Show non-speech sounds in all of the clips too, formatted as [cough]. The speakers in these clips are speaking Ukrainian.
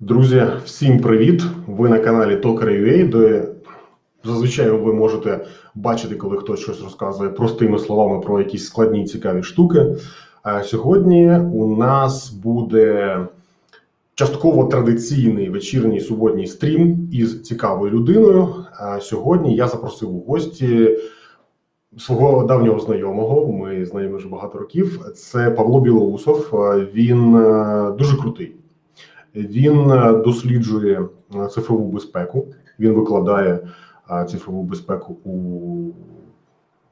Друзі, всім привіт! Ви на каналі Toker.ua, де зазвичай ви можете бачити, коли хтось щось розказує простими словами про якісь складні цікаві штуки. А сьогодні у нас буде частково традиційний вечірній суботній стрім із цікавою людиною. А сьогодні я запросив у гості свого давнього знайомого. Ми знайомі вже багато років. Це Павло Білоусов. Він е, дуже крутий. Він е, досліджує е, цифрову безпеку. Він викладає е, цифрову безпеку у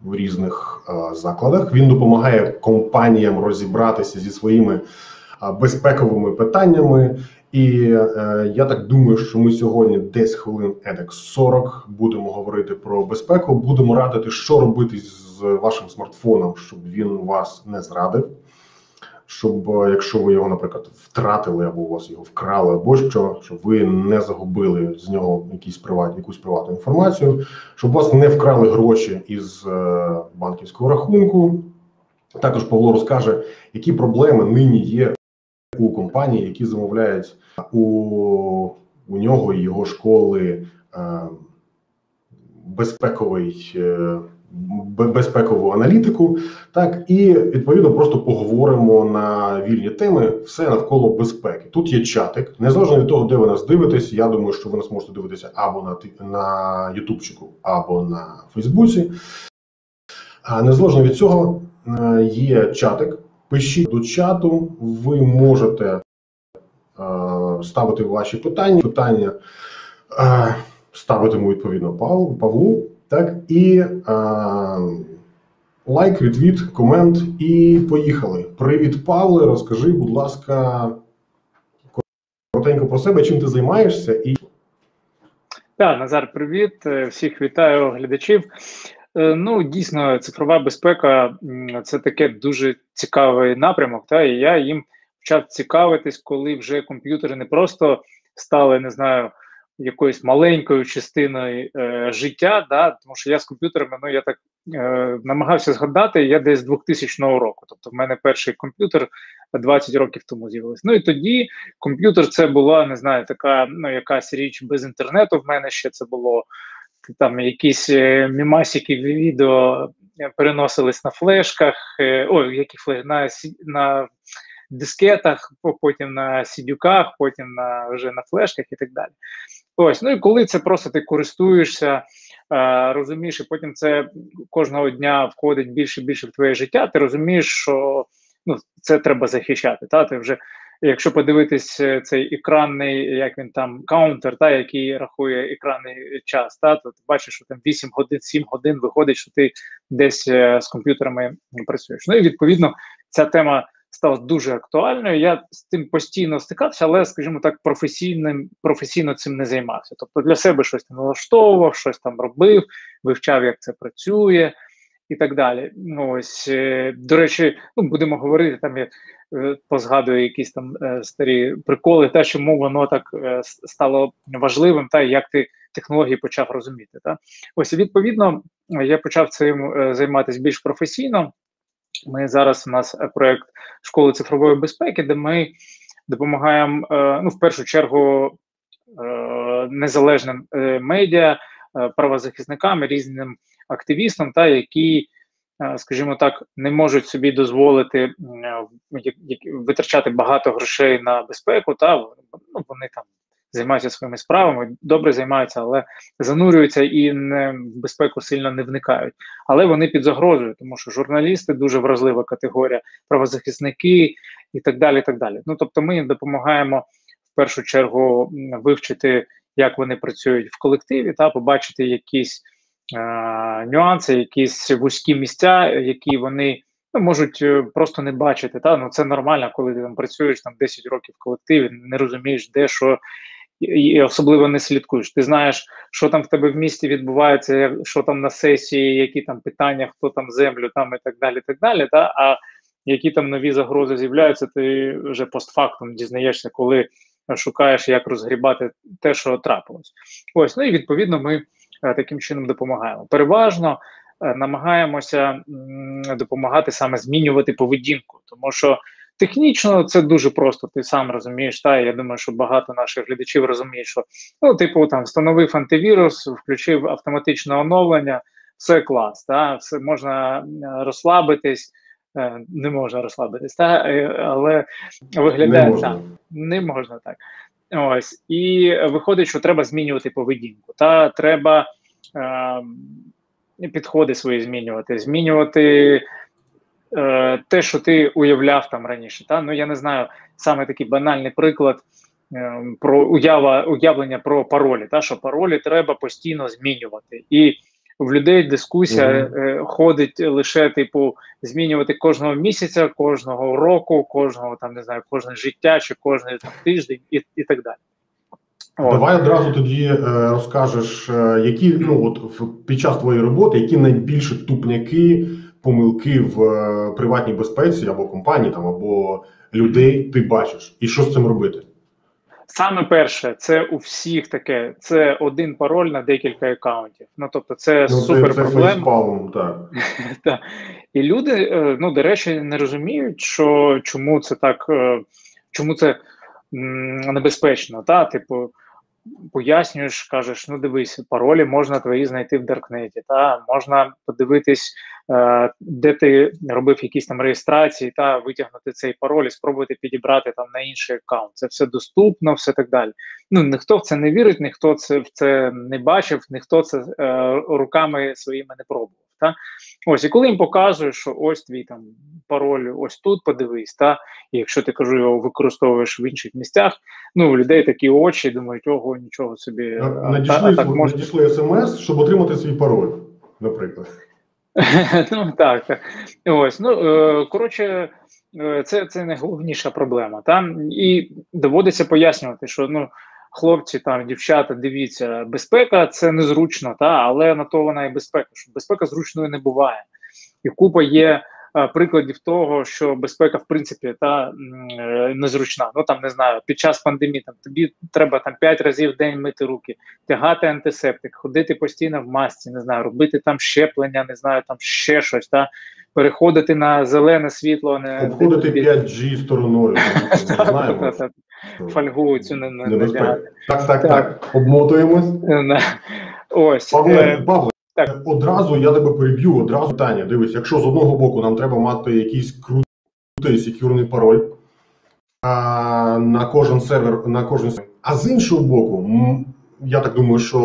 в різних закладах. Він допомагає компаніям розібратися зі своїми безпековими питаннями. І я так думаю, що ми сьогодні десь хвилин едек 40 будемо говорити про безпеку. Будемо радити, що робити з вашим смартфоном, щоб він вас не зрадив щоб е, якщо ви його, наприклад, втратили або у вас його вкрали, або що, щоб ви не загубили з нього якісь приватні якусь приватну інформацію, щоб вас не вкрали гроші із е, банківського рахунку. Також Павло розкаже, які проблеми нині є у компанії, які замовляють у у нього і його школи е, безпековий. Е, безпекову аналітику, так і відповідно просто поговоримо на вільні теми все навколо безпеки. Тут є чатик, незалежно від того, де ви нас дивитесь. Я думаю, що ви нас можете дивитися або на на Ютубчику, або на Фейсбуці. А незалежно від цього е, є чатик. Пишіть до чату, ви можете е, ставити ваші питання. Питання е, ставитиму відповідно Павлу. Так, і а, лайк, ретвіт, комент, і поїхали. Привіт, Павле. Розкажи, будь ласка, коротенько про себе, чим ти займаєшся і. Так, Назар, привіт. Е, всіх вітаю глядачів. Е, ну, дійсно, цифрова безпека це таке дуже цікавий напрямок. Та, І я їм почав цікавитись, коли вже комп'ютери не просто стали, не знаю якоюсь маленькою частиною е, життя, да, тому що я з комп'ютерами ну я так е, намагався згадати, я десь з 2000 року. Тобто, в мене перший комп'ютер 20 років тому з'явився. Ну і тоді комп'ютер це була не знаю, така ну якась річ без інтернету. В мене ще це було там якісь е, мімасики відео переносились на флешках. Е, ой, які флеш на на дискетах, потім на сідюках, потім на вже на флешках і так далі. Ось, ну і коли це просто ти користуєшся, е, розумієш, і потім це кожного дня входить більше і більше в твоє життя, ти розумієш, що ну, це треба захищати. Та? Ти вже, Якщо подивитись е, цей екранний, як він там, counter, та, який рахує екранний час, та, то ти бачиш, що там 8 годин, 7 годин виходить, що ти десь е, з комп'ютерами працюєш. Ну і відповідно ця тема стала дуже актуальною. Я з цим постійно стикався, але, скажімо так, професійним професійно цим не займався. Тобто для себе щось там налаштовував, щось там робив, вивчав, як це працює. І так далі. Ну, ось, е, До речі, ну будемо говорити, там я е, позгадую якісь там е, старі приколи, те, чому воно так стало важливим, та як ти технології почав розуміти. Та? Ось відповідно я почав цим займатися більш професійно. Ми зараз у нас е, проект школи цифрової безпеки, де ми допомагаємо е, ну, в першу чергу е, незалежним медіа, правозахисникам, різним активістам, та які, скажімо так, не можуть собі дозволити витрачати багато грошей на безпеку, та ну, вони там займаються своїми справами, добре займаються, але занурюються і не в безпеку сильно не вникають. Але вони під загрозою, тому що журналісти дуже вразлива категорія, правозахисники і так далі. І так далі. Ну тобто, ми їм допомагаємо в першу чергу вивчити, як вони працюють в колективі, та побачити якісь. Нюанси, якісь вузькі місця, які вони ну, можуть е, просто не бачити. Та ну це нормально, коли ти там працюєш там 10 років в колективі, не розумієш, де що і особливо не слідкуєш. Ти знаєш, що там в тебе в місті відбувається, що там на сесії, які там питання, хто там землю, там і так далі. так далі. Та? А які там нові загрози з'являються, ти вже постфактум дізнаєшся, коли шукаєш, як розгрібати те, що трапилось. Ось, ну і відповідно ми е, таким чином допомагаємо. Переважно е, намагаємося допомагати саме змінювати поведінку, тому що Технічно це дуже просто, ти сам розумієш. Та я думаю, що багато наших глядачів розуміють, що ну, типу, там встановив антивірус, включив автоматичне оновлення, все клас, та все можна розслабитись, е, не можна розслабитись, та е, але виглядає Не можна. так. Не можна так. Ось і виходить, що треба змінювати поведінку. Та треба е, підходи свої змінювати, змінювати е, те, що ти уявляв там раніше. Та? Ну я не знаю, саме такий банальний приклад е, про уява, уявлення про паролі. Та що паролі треба постійно змінювати. І в людей дискусія е, ходить лише, типу, змінювати кожного місяця, кожного року, кожного там не знаю, кожне життя чи кожний там, тиждень і, і так далі. Давай одразу тоді е, розкажеш, е, які ну от в- під час твоєї роботи, які найбільші тупняки, помилки в е, приватній безпеці або компанії там, або людей ти бачиш, і що з цим робити? Саме перше, це у всіх таке. Це один пароль на декілька аккаунтів. Ну тобто, це Ну, супер це, це проблема. фейспалм, так. [laughs] Та. І люди, е, ну, до речі, не розуміють, що чому це так, е, чому це небезпечно. Та? Типу, пояснюєш, кажеш, ну дивись, паролі можна твої знайти в Даркнеті, та можна подивитись, е, де ти робив якісь там реєстрації, та витягнути цей пароль і спробувати підібрати там на інший аккаунт. Це все доступно, все так далі. Ну ніхто в це не вірить, ніхто це в це не бачив, ніхто це е, руками своїми не пробував. Та? Ось, і коли їм показуєш, що ось твій там пароль, ось тут подивись, та і якщо ти кажу, його використовуєш в інших місцях, ну у людей такі очі думають, ого, нічого собі. та- Надійшли, а так можна. надійшли смс, щоб отримати свій пароль, наприклад. [laughs] ну так, так. Ось, ну е, коротше, е, це, це найголовніша проблема. Там і доводиться пояснювати, що ну. Хлопці, там, дівчата, дивіться, безпека це незручно, та, але на то вона і безпека. Що безпека зручною не буває. І купа є е, прикладів того, що безпека, в принципі, та незручна. Ну там не знаю, під час пандемії там тобі треба там 5 разів в день мити руки, тягати антисептик, ходити постійно в масці, не знаю, робити там щеплення, не знаю, там ще щось, та переходити на зелене світло, не Обходити не- 5G стороною. [laughs] фольгу цю не, надягати. Так, так, Так. так. Обмотуємось. Е, Ось Павле, е, Павле, так. одразу я тебе переб'ю, одразу питання. Дивись, якщо з одного боку нам треба мати якийсь крутий секюрний пароль а, на кожен сервер, на кожен сервер. А з іншого боку, м, я так думаю, що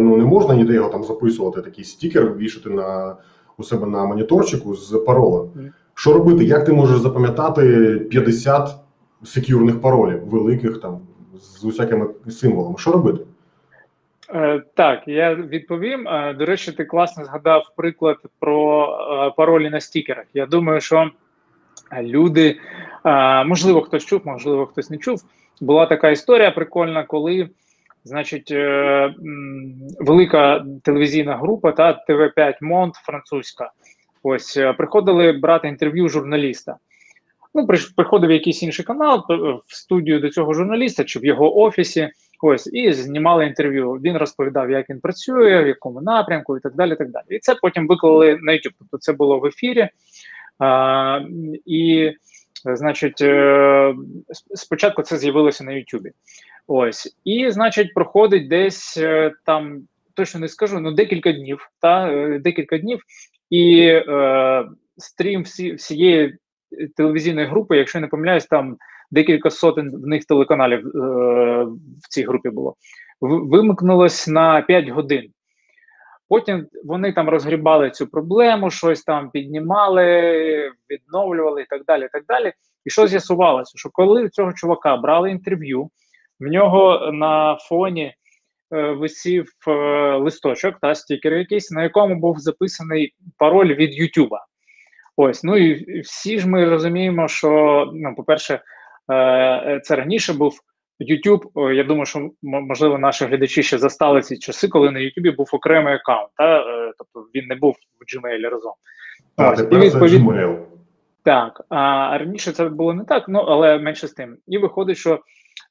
ну не можна ніде його там записувати, такий стікер вішати на у себе на моніторчику з паролем. Мгм. Що робити? Як ти можеш запам'ятати 50 секюрних паролів, великих там з усякими символами? Що робити? Е, Так, я відповім. Е, До речі, ти класно згадав приклад про е, паролі на стікерах. Я думаю, що люди, можливо, хтось чув, можливо, хтось не чув. Була така історія прикольна, коли, значить, велика телевізійна група та ТВ5 Монт французька. Ось приходили брати інтерв'ю журналіста. Ну, приходив якийсь інший канал в студію до цього журналіста чи в його офісі. Ось і знімали інтерв'ю. Він розповідав, як він працює, в якому напрямку, і так далі. І так далі. І це потім виклали на YouTube. Тобто це було в ефірі. А, і, значить, е, спочатку це з'явилося на YouTube. Ось, і, значить, проходить десь е, там, точно не скажу, ну декілька днів. Та е, декілька днів, і е, стрім всі, всієї телевізійної групи, якщо я не помиляюсь, там декілька сотень в них телеканалів е, в цій групі було. Вимкнулось на 5 годин. Потім вони там розгрібали цю проблему, щось там піднімали, відновлювали і так далі. І так далі. І що з'ясувалося? Що коли цього чувака брали інтерв'ю, в нього на фоні е, висів е, листочок та стікер якийсь, на якому був записаний пароль від Ютуба. Ось, ну і всі ж ми розуміємо, що ну, по-перше, е, це раніше був YouTube. Я думаю, що можливо наші глядачі ще застали ці часи, коли на YouTube був окремий аккаунт, та е, тобто він не був в Gmail разом. А Ось, і тепер це Gmail. Так, а раніше це було не так, ну але менше з тим. І виходить, що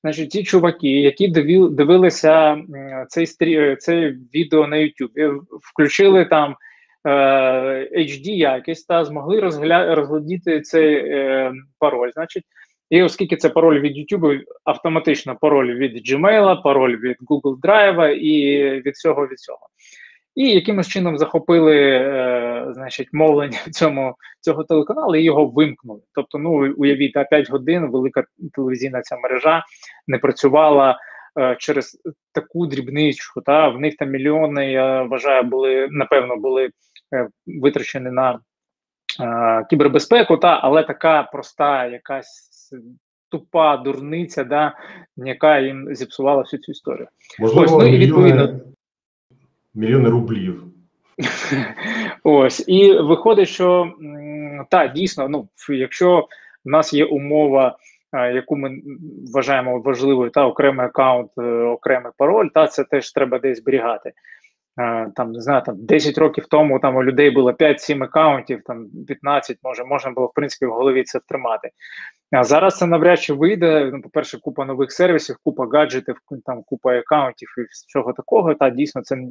значить, ті чуваки, які дивилися цей стрі, цей відео на YouTube, включили там HD якість та змогли розгля... розглядіти цей е, пароль. Значить, і оскільки це пароль від YouTube, автоматично пароль від Gmail, пароль від Google Drive і від всього від цього. І якимось чином захопили е, значить, мовлення цьому, цього телеканалу і його вимкнули. Тобто, ну уявіть, а 5 годин велика телевізійна ця мережа не працювала е, через таку дрібничку. Та В них там мільйони, я вважаю, були напевно були е, витрачені на е, кібербезпеку, та але така проста якась. Тупа дурниця, да, яка їм зіпсувала всю цю історію. Можливо, Ось, ну, і відповідно мільйони рублів. [laughs] Ось і виходить, що так, дійсно, ну якщо в нас є умова, яку ми вважаємо важливою, та окремий аккаунт, е, окремий пароль, та це теж треба десь зберігати. Там не знаю, там 10 років тому там у людей було 5-7 аккаунтів, там 15, може, можна було в принципі в голові це втримати. А зараз це навряд чи вийде. Ну, по-перше, купа нових сервісів, купа гаджетів, там купа аккаунтів і всього такого. Та дійсно це е,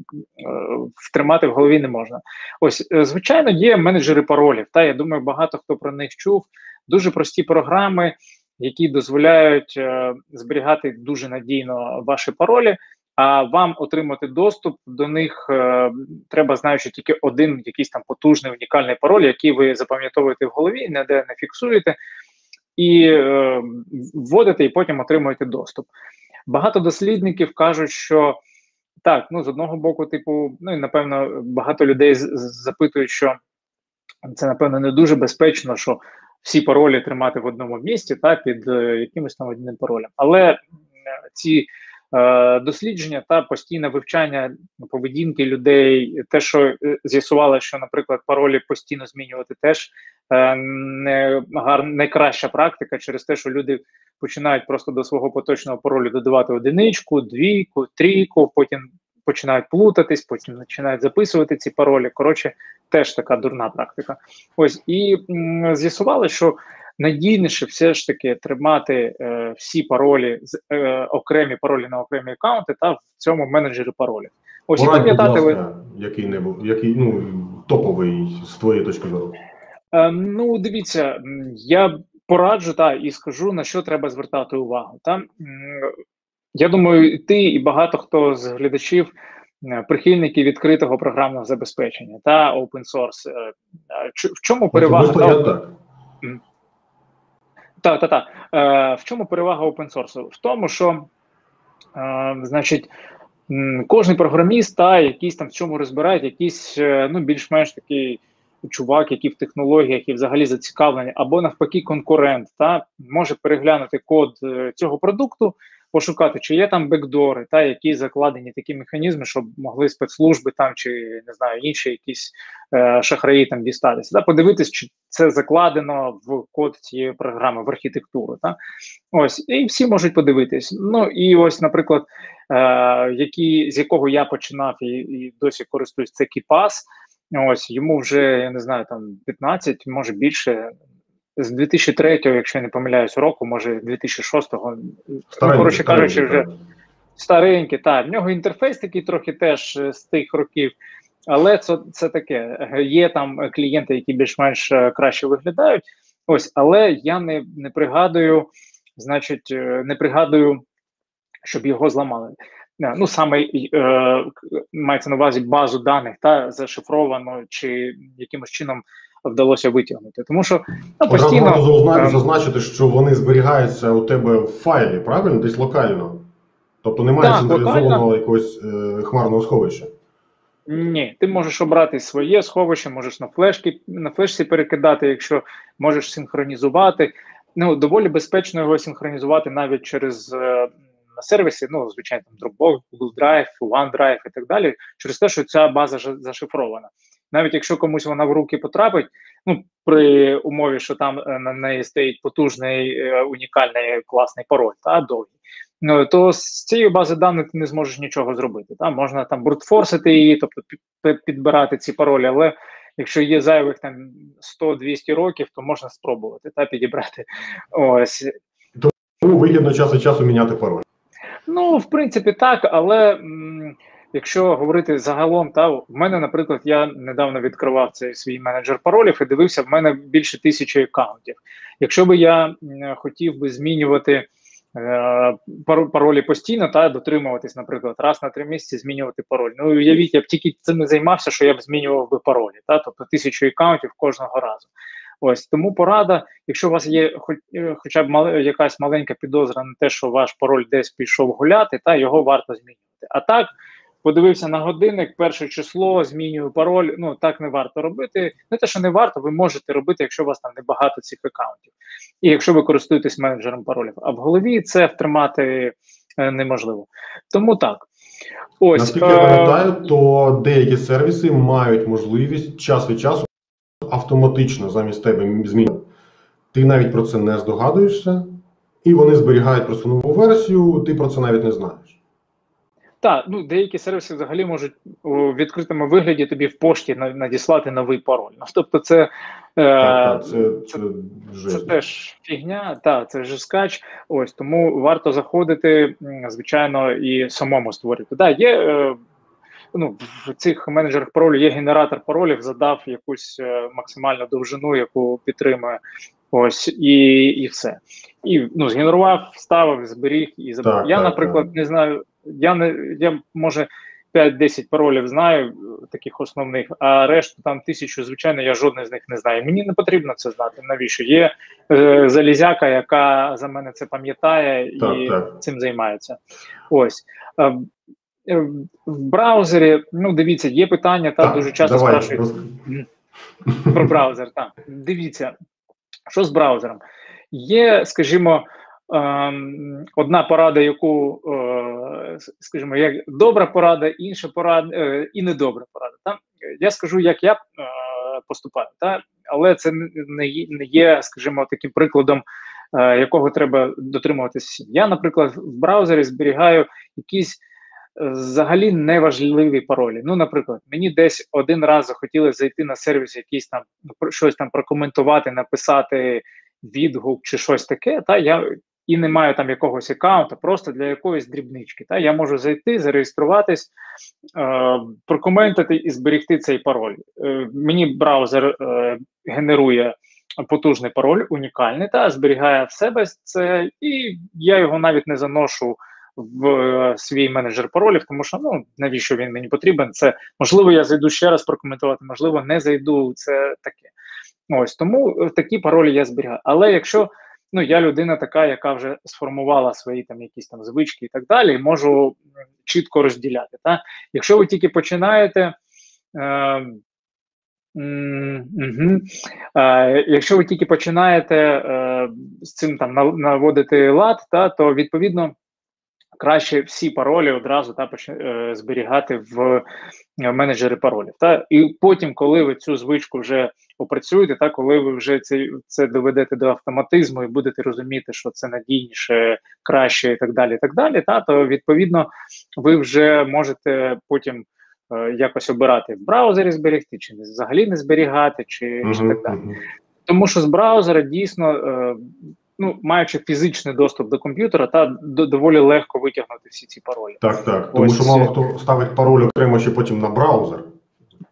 втримати в голові не можна. Ось, е, звичайно, є менеджери паролів. Та я думаю, багато хто про них чув. Дуже прості програми, які дозволяють е, зберігати дуже надійно ваші паролі. А вам отримати доступ до них е, треба, знаючи тільки один якийсь там потужний унікальний пароль, який ви запам'ятовуєте в голові, ніде не фіксуєте і е, вводите, і потім отримуєте доступ. Багато дослідників кажуть, що так, ну з одного боку, типу, ну і напевно, багато людей запитують, що це напевно не дуже безпечно, що всі паролі тримати в одному місці, та під е, якимось там одним паролем. Але ці дослідження та постійне вивчання поведінки людей, те, що е, з'ясувало, що, наприклад, паролі постійно змінювати, теж е, не гар, не краща практика через те, що люди починають просто до свого поточного паролю додавати одиничку, двійку, трійку, потім починають плутатись, потім починають записувати ці паролі. Коротше, теж така дурна практика. Ось і з'ясували, що надійніше все ж таки тримати е, всі паролі з е, окремі паролі на окремі аккаунти та в цьому менеджері паролів. Ось і пам'ятати ви який не був, який ну топовий з твоєї точки зору. Е, ну, дивіться, я пораджу та і скажу на що треба звертати увагу. Та я думаю, і ти і багато хто з глядачів. Прихильники відкритого програмного забезпечення та open source. Е, е, в чому перевага? Я Так, так, так. Е, В чому перевага source? В тому, що, е, значить, кожен програміст, та якийсь там в чому розбирають, якийсь е, ну, більш-менш такий чувак, який в технологіях і взагалі зацікавлений, або навпаки, конкурент, та може переглянути код е, цього продукту пошукати, чи є там бекдори, та які закладені такі механізми, щоб могли спецслужби там чи не знаю інші якісь е, шахраї там дістатися. Та подивитись, чи це закладено в код цієї програми, в архітектуру. Та ось і всі можуть подивитись. Ну і ось, наприклад, е, які з якого я починав і, і досі користуюсь, це Кіпас. Ось йому вже я не знаю, там 15, може більше з 2003, якщо я не помиляюсь, року, може 2006-го, ну, коротше кажучи, вже старенький. Так, в нього інтерфейс такий трохи теж е, з тих років, але це це таке. Є там клієнти, які більш-менш е, краще виглядають. Ось, але я не не пригадую, значить, е, не пригадую, щоб його зламали. Ну, саме е, мається на увазі базу даних та зашифровано чи якимось чином вдалося витягнути. Тому що ну, постійно ем, зазначити, що вони зберігаються у тебе в файлі, правильно? Десь локально. Тобто немає так, централізованого якогось е, хмарного сховища. Ні, ти можеш обрати своє сховище, можеш на флешки на флешці перекидати, якщо можеш синхронізувати. Ну доволі безпечно його синхронізувати навіть через е, сервіси, ну звичайно, там Dropbox, Google Drive, OneDrive і так далі, через те, що ця база зашифрована навіть якщо комусь вона в руки потрапить, ну при умові, що там е, на неї стоїть потужний е, унікальний класний пароль, та довгий. Ну то з цієї бази даних ти не зможеш нічого зробити. Та можна там брутфорсити її, тобто підбирати ці паролі, але якщо є зайвих там 100-200 років, то можна спробувати та підібрати. Ось тому вигідно час від часу міняти пароль. Ну в принципі так, але м якщо говорити загалом, та в мене, наприклад, я недавно відкривав цей свій менеджер паролів і дивився, в мене більше тисячі аккаунтів. Якщо би я хотів би змінювати е, паролі постійно, та дотримуватись, наприклад, раз на три місяці змінювати пароль. Ну уявіть, я б тільки цим не займався, що я б змінював би паролі, та тобто тисячу аккаунтів кожного разу. Ось тому порада, якщо у вас є хоч, е, хоча б мал, якась маленька підозра на те, що ваш пароль десь пішов гуляти, та його варто змінювати. А так, подивився на годинник, перше число, змінюю пароль. Ну так не варто робити. Не те, що не варто, ви можете робити, якщо у вас там небагато цих аккаунтів, і якщо ви користуєтесь менеджером паролів. А в голові це втримати е, неможливо. Тому так. Ось Наскільки я е, пам'ятаю, то деякі сервіси мають можливість час від часу автоматично замість тебе змінювати. Ти навіть про це не здогадуєшся, і вони зберігають просто нову версію, ти про це навіть не знаєш. Так, ну деякі сервіси взагалі можуть у відкритому вигляді тобі в пошті надіслати новий пароль. Ну тобто, це, е, Так, так, це, це, це жесть. теж фігня, так, це ж скач. Ось тому варто заходити, звичайно, і самому створити. Так, є е, ну, в цих менеджерах паролю є генератор паролів, задав якусь е, максимальну довжину, яку підтримує. Ось і, і все. І ну, згенерував, вставив, зберіг і забрав. Так, я, так, наприклад, не знаю. Я не я може 5-10 паролів знаю таких основних, а решту там тисячу, звичайно, я жодний з них не знаю. Мені не потрібно це знати. Навіщо? Є е, залізяка, яка за мене це пам'ятає Так, і так. цим займається. Ось. Е, е, в браузері, ну дивіться, є питання, та Так, дуже часто давай, спрашують про браузер. Так, дивіться, що з браузером? Є, скажімо, одна порада, яку, е, скажімо, як добра порада, інша порада е, і недобра порада. Та? Я скажу, як я е, поступаю, та? але це не- є, скажімо, таким прикладом, якого треба дотримуватися всім. Я, наприклад, в браузері зберігаю якісь взагалі неважливі паролі. Ну, наприклад, мені десь один раз захотілося зайти на сервіс, якийсь там щось там прокоментувати, написати відгук чи щось таке. Та я і не маю там якогось аккаунта, просто для якоїсь дрібнички. Та я можу зайти, зареєструватись, е, прокоментити і зберегти цей пароль. Е, мені браузер е, генерує. Потужний пароль, унікальний, та зберігає в себе це, і я його навіть не заношу в е, свій менеджер паролів, тому що ну навіщо він мені потрібен? Це можливо, я зайду ще раз прокоментувати, можливо, не зайду. Це таке. Ось тому е, такі паролі я зберігаю. Але якщо ну я людина така, яка вже сформувала свої там якісь там звички і так далі, можу чітко розділяти. Та? Якщо ви тільки починаєте. Е, мгм. Е, Якщо ви тільки починаєте е, з цим там наводити лад, та, то відповідно краще всі паролі одразу та, е, зберігати в е, менеджері паролів. Та, і потім, коли ви цю звичку вже опрацюєте, та, коли ви вже це, це доведете до автоматизму і будете розуміти, що це надійніше, краще і так далі, і так далі, та, то відповідно ви вже можете потім е, якось обирати в браузері зберегти, чи взагалі не зберігати, чи, чи так далі. Тому що з браузера дійсно, е, ну, маючи фізичний доступ до комп'ютера, та доволі легко витягнути всі ці паролі. Так, так. Тому Ось що мало хто ставить пароль окремо ще потім на браузер.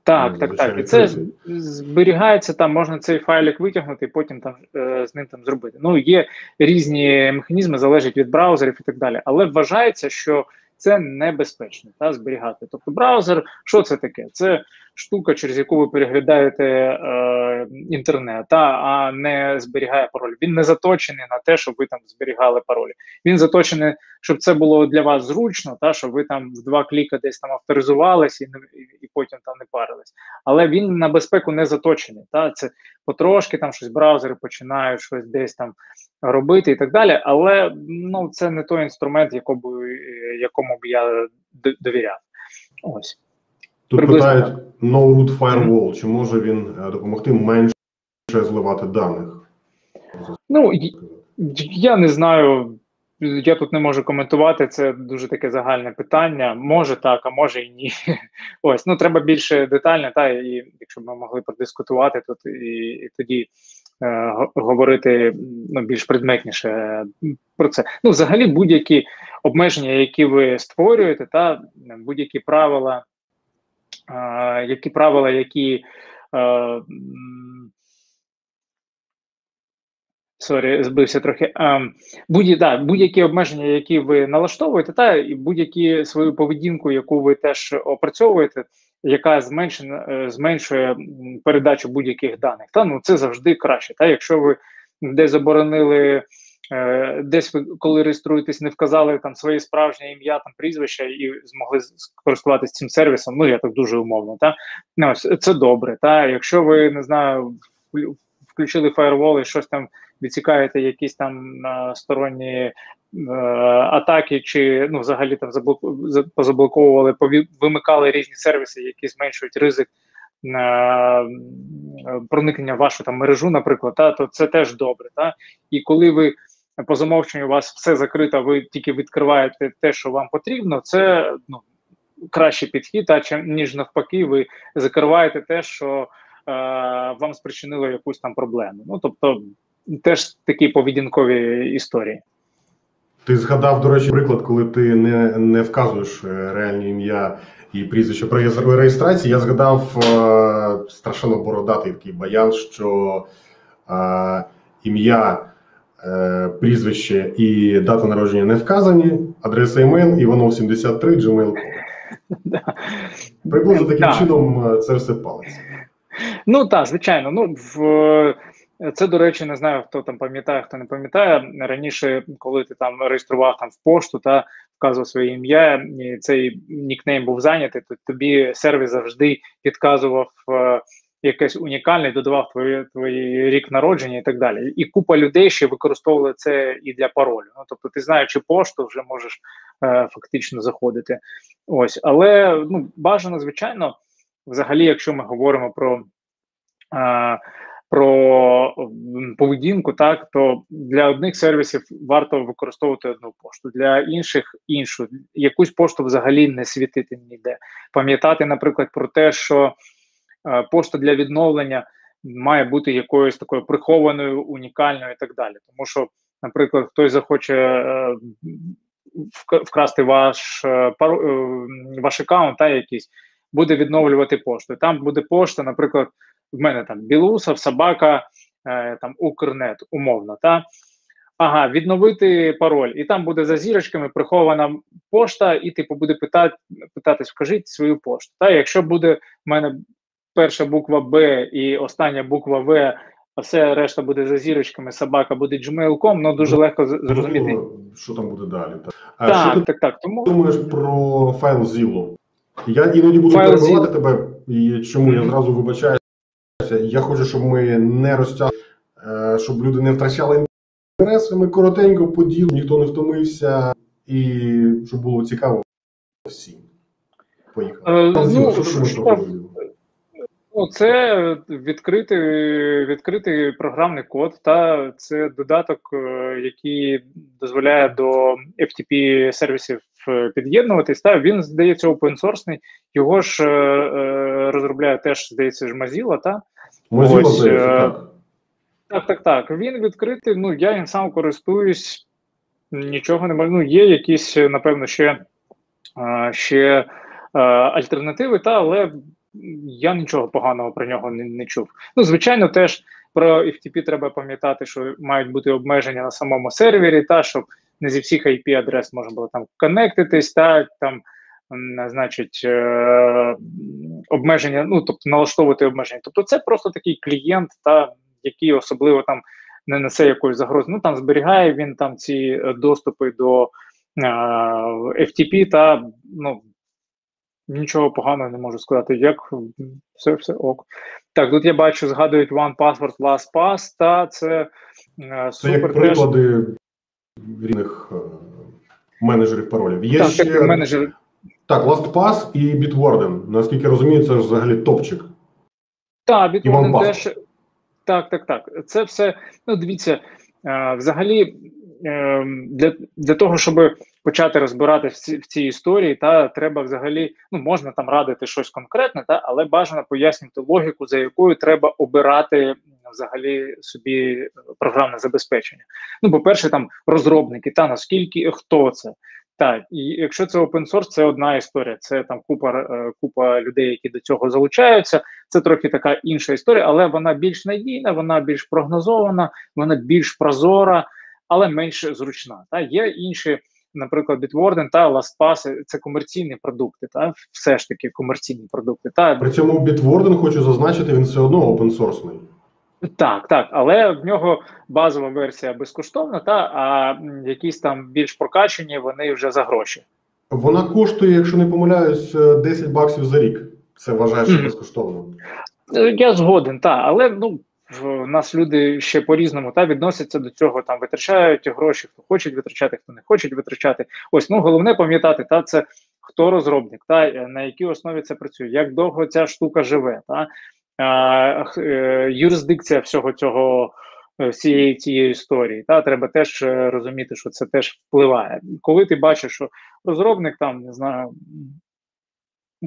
Так, Ну, так, так. І це зберігається там, можна цей файлик витягнути і потім там е, з ним там зробити. Ну, є різні механізми, залежать від браузерів і так далі. Але вважається, що це небезпечно та, зберігати. Тобто, браузер, що це таке? Це штука, через яку ви переглядаєте е, інтернет, а не зберігає пароль. Він не заточений на те, щоб ви там зберігали паролі. Він заточений, щоб це було для вас зручно, та щоб ви там в два кліка десь там авторизувалися і, і, і потім там не парились. Але він на безпеку не заточений. Та це потрошки там щось браузери починають щось десь там робити і так далі. Але ну це не той інструмент, якому б я довіряв. Ось. Тут Приблизно питають no root firewall, чи може він е, допомогти менше зливати даних? Ну я не знаю. Я тут не можу коментувати. Це дуже таке загальне питання. Може так, а може і ні. [laughs] Ось ну треба більше детально, та і якщо б ми могли продискутувати тут і, і тоді е, говорити ну, більш предметніше про це. Ну, взагалі, будь-які обмеження, які ви створюєте, та будь-які правила, які правила, які е, Sorry, збився трохи. Ем, будь, да, будь-які обмеження, які ви налаштовуєте, та і будь-які свою поведінку, яку ви теж опрацьовуєте, яка е, зменшує передачу будь-яких даних. Та ну це завжди краще. Та якщо ви десь заборонили, десь ви коли реєструєтесь, не вказали там своє справжнє ім'я, там прізвище і змогли скористуватися цим сервісом. Ну я так дуже умовно. Та ну це добре. Та якщо ви не знаю, включили фаєрвол і щось там відсікаєте якісь там сторонні а, атаки, чи ну взагалі там заблоку, позаблоковували, пові, вимикали різні сервіси, які зменшують ризик а, проникнення в вашу там мережу, наприклад, та, то це теж добре. Та? І коли ви по замовченню у вас все закрито, ви тільки відкриваєте те, що вам потрібно, це ну, кращий підхід, та, чим, ніж навпаки, ви закриваєте те, що вам спричинило якусь там проблему. Ну тобто теж такі поведінкові історії. Ти згадав, до речі, приклад, коли ти не не вказуєш е, реальне ім'я і прізвище при реєстрації. Я згадав е, страшенно бородатий такий баян, що е, ім'я, е, прізвище і дата народження не вказані, адреса емейл Іванов 73 gmail.com. Приблизно таким чином е, це все палиться. Ну так, звичайно. Ну в це, до речі, не знаю, хто там пам'ятає, хто не пам'ятає. Раніше, коли ти там реєстрував там в пошту та вказував своє ім'я, і цей нікнейм був зайнятий, то тобі сервіс завжди підказував е, якесь унікальне, додавав твій, твій рік народження і так далі. І купа людей ще використовували це і для паролю. Ну тобто, ти знаючи пошту, вже можеш е, фактично заходити. Ось, але ну бажано, звичайно, взагалі, якщо ми говоримо про. Е, про поведінку, так то для одних сервісів варто використовувати одну пошту, для інших іншу. Якусь пошту взагалі не світити ніде. Пам'ятати, наприклад, про те, що пошта для відновлення має бути якоюсь такою прихованою, унікальною і так далі. Тому що, наприклад, хтось захоче е, вкрасти ваш е, е, ваш аккаунт, та якийсь, буде відновлювати пошту. Там буде пошта, наприклад в мене там Білусов, собака, е, там Укрнет, умовно. та Ага, відновити пароль, і там буде за зірочками прихована пошта, і типу буде питати, питати, скажіть свою пошту. Та якщо буде в мене перша буква Б і остання буква В, а все решта буде за зірочками, собака буде gmail.com, ну дуже ну, легко зрозуміти. Що там буде далі? Так, а так, що так, так. Тому думаєш про файл Zillow? Я іноді буду перебивати тебе, і чому mm -hmm. я зразу вибачаю. Я хочу, щоб ми не розтягли, е, щоб люди не втрачали інтереси. Ми коротенько поділи, ніхто не втомився, і щоб було цікаво всім. Поїхали. Е, ну, ну, це відкритий відкритий програмний код, та це додаток, е, який дозволяє до FTP сервісів під'єднуватись. Та він здається open source, його ж е, розробляє теж здається ж Mozilla, та Mozilla, Ось, здається, е, так. Так, так, так. Він відкритий. Ну я їм сам користуюсь, нічого не можу. Ну, є якісь, напевно, ще е, ще е, альтернативи, та але я нічого поганого про нього не, не чув. Ну, звичайно, теж про FTP треба пам'ятати, що мають бути обмеження на самому сервері, та щоб не зі всіх IP адрес можна було там коннектитись, та там значить, е, обмеження, ну тобто налаштовувати обмеження. Тобто, це просто такий клієнт, та який особливо там не несе якоїсь загрози. Ну там зберігає він там ці е, доступи до е, FTP, та ну. Нічого поганого не можу сказати, як все все ок. Так, тут я бачу, згадують One Password, LastPass, та це е, супер. Це приклади різних е, менеджерів паролів. Є так, ще так, менеджер. Так, LastPass і Bitwarden. Наскільки я розумію, це взагалі топчик. Так, Bitwarden теж. Так, так, так. Це все. Ну, дивіться, е, взагалі, для для того, щоб почати розбирати в, ці, в цій історії, та треба взагалі, ну, можна там радити щось конкретне, та, але бажано пояснювати логіку, за якою треба обирати взагалі собі програмне забезпечення. Ну, по-перше, там розробники, та наскільки хто це Так, і якщо це open source, це одна історія. Це там купа е, купа людей, які до цього залучаються. Це трохи така інша історія, але вона більш надійна, вона більш прогнозована, вона більш прозора, але менш зручна. Та є інші, наприклад, Bitwarden та LastPass – це комерційні продукти, та все ж таки комерційні продукти. Та При цьому Bitwarden, хочу зазначити, він все одно опенсорсний. Так, так, але в нього базова версія безкоштовна, та а якісь там більш прокачені, вони вже за гроші. Вона коштує, якщо не помиляюсь, е, 10 баксів за рік. Це вважаєш Мгм. безкоштовно. Е, Я згоден, так, але ну в нас люди ще по-різному та відносяться до цього, там витрачають гроші, хто хоче витрачати, хто не хоче витрачати. Ось ну головне пам'ятати, та це хто розробник, та е, на якій основі це працює, як довго ця штука живе, та х- е, юрисдикція всього цього. е, Всієї цієї історії, та треба теж е, розуміти, що це теж впливає. Коли ти бачиш, що розробник там не знаю,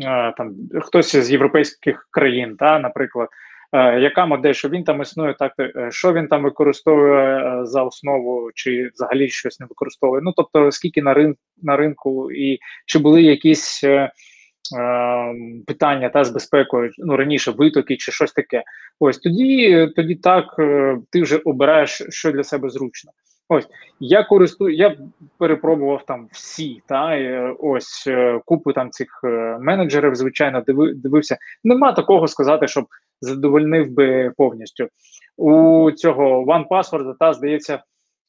е, там хтось з європейських країн, та, наприклад, е, яка модель, що він там існує, так е, що він там використовує е, за основу, чи взагалі щось не використовує. Ну тобто, скільки на рин, на ринку, і чи були якісь. Е, е, Питання та з безпекою, ну раніше витоки чи щось таке. Ось тоді, тоді так е, ти вже обираєш, що для себе зручно. Ось я користую, я перепробував там всі, та е, ось е, купу там цих е, менеджерів, звичайно, диви, дивився. Нема такого сказати, щоб задовольнив би повністю. У цього OnePassword, та здається,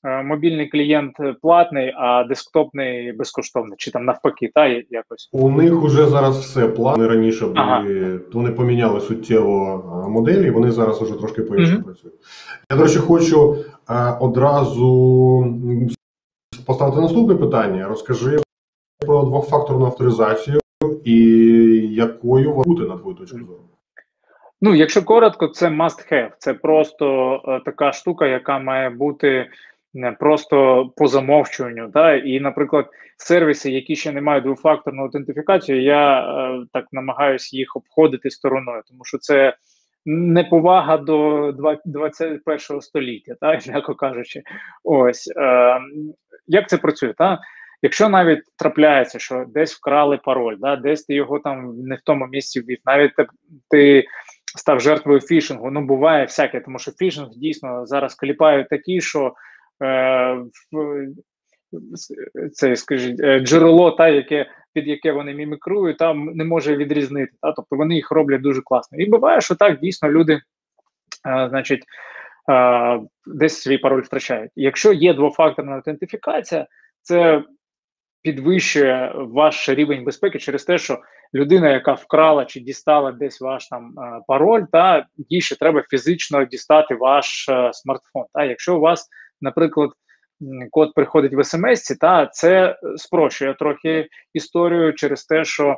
е, мобільний клієнт платний, а десктопний безкоштовний, чи там навпаки, та якось. У них уже зараз все плани раніше були, Ага. вони поміняли суттєво моделі, вони зараз уже трошки по-іншому Мгм. працюють. Я, до речі, хочу а, одразу поставити наступне питання. Розкажи про двохфакторну авторизацію і якою вона бути, на твою точку зору. Ну, якщо коротко, це must have. Це просто е, така штука, яка має бути не просто по замовчуванню. Та? І, наприклад, сервіси, які ще не мають двофакторну аутентифікацію, я е, так намагаюся їх обходити стороною, тому що це неповага до два- 21 століття, та, [laughs] м'яко кажучи. Ось е, як це працює? Та? Якщо навіть трапляється, що десь вкрали пароль, да, десь ти його там не в тому місці ввів, навіть ти, ти став жертвою фішингу. Ну, буває всяке, тому що фішинг дійсно зараз кліпають такі, що е, це, скажіть, е, джерело, та, яке, під яке вони мімікрують, там не може відрізнити. Та, тобто вони їх роблять дуже класно. І буває, що так дійсно люди, е, значить, е, десь свій пароль втрачають. Якщо є двофакторна аутентифікація, це підвищує ваш рівень безпеки через те, що людина, яка вкрала чи дістала десь ваш там е, пароль, та їй ще треба фізично дістати ваш е, смартфон. Та якщо у вас, наприклад, код приходить в смс, та це спрощує трохи історію через те, що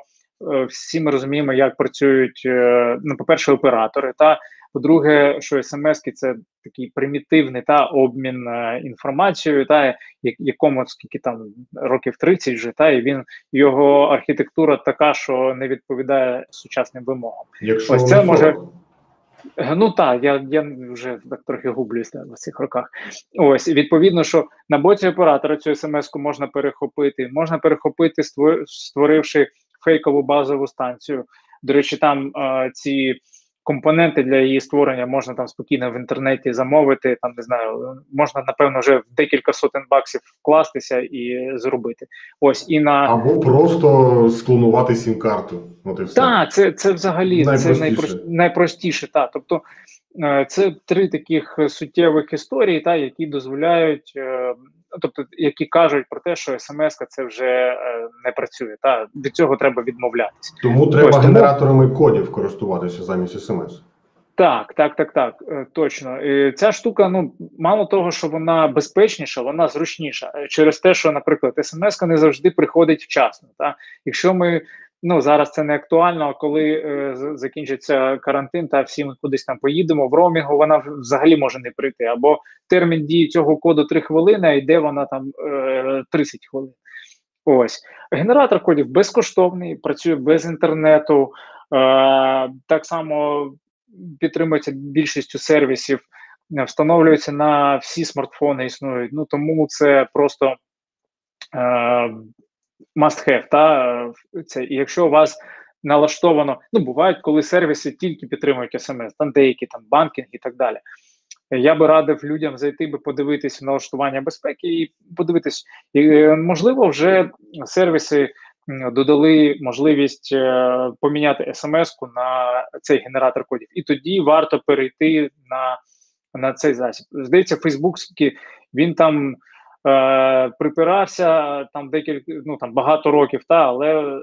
е, всі ми розуміємо, як працюють ну, по-перше, оператори. Та по-друге, що смс-ки це такий примітивний та обмін е, інформацією, та якому скільки там років 30 вже, та і він його архітектура така, що не відповідає сучасним вимогам. Якщо Ось це може- Ну так, я, я вже так трохи гублюся в цих роках. Ось відповідно, що на боці оператора цю смс-ку можна перехопити, можна перехопити, ство- створивши фейкову базову станцію. До речі, там е, ці компоненти для її створення можна там спокійно в інтернеті замовити. Там не знаю, можна напевно вже в декілька сотень баксів вкластися і зробити. Ось і на Або просто склонувати сім-карту. От і все. так, це, це взагалі це Найпростіше. найпростіше. Та. Тобто е, це три таких суттєвих історії, та, які дозволяють, е, тобто, які кажуть про те, що смс це вже е, не працює. Та. Від цього треба відмовлятися. Тому треба Ось тому- генераторами кодів користуватися замість смс. Так, так, так, так, е, точно. І ця штука, ну мало того, що вона безпечніша, вона зручніша Е, через те, що, наприклад, смс не завжди приходить вчасно. Та якщо ми ну зараз це не актуально, коли е, закінчиться карантин, та всі ми кудись там поїдемо в роумінгу, вона взагалі може не прийти. Або термін дії цього коду 3 хвилини, а йде вона там е, 30 хвилин. Ось генератор кодів безкоштовний, працює без інтернету. Е, так само підтримується більшістю сервісів, е, встановлюється на всі смартфони, існують. Ну тому це просто е, must have, та це і якщо у вас налаштовано, ну бувають, коли сервіси тільки підтримують смс, там деякі там банкінг і так далі. Я би радив людям зайти би подивитися налаштування безпеки і подивитись, і, можливо, вже сервіси додали можливість е, поміняти смс-ку на цей генератор кодів, і тоді варто перейти на на цей засіб. Здається, Фейсбук він там е, припирався там декілька ну там багато років, та але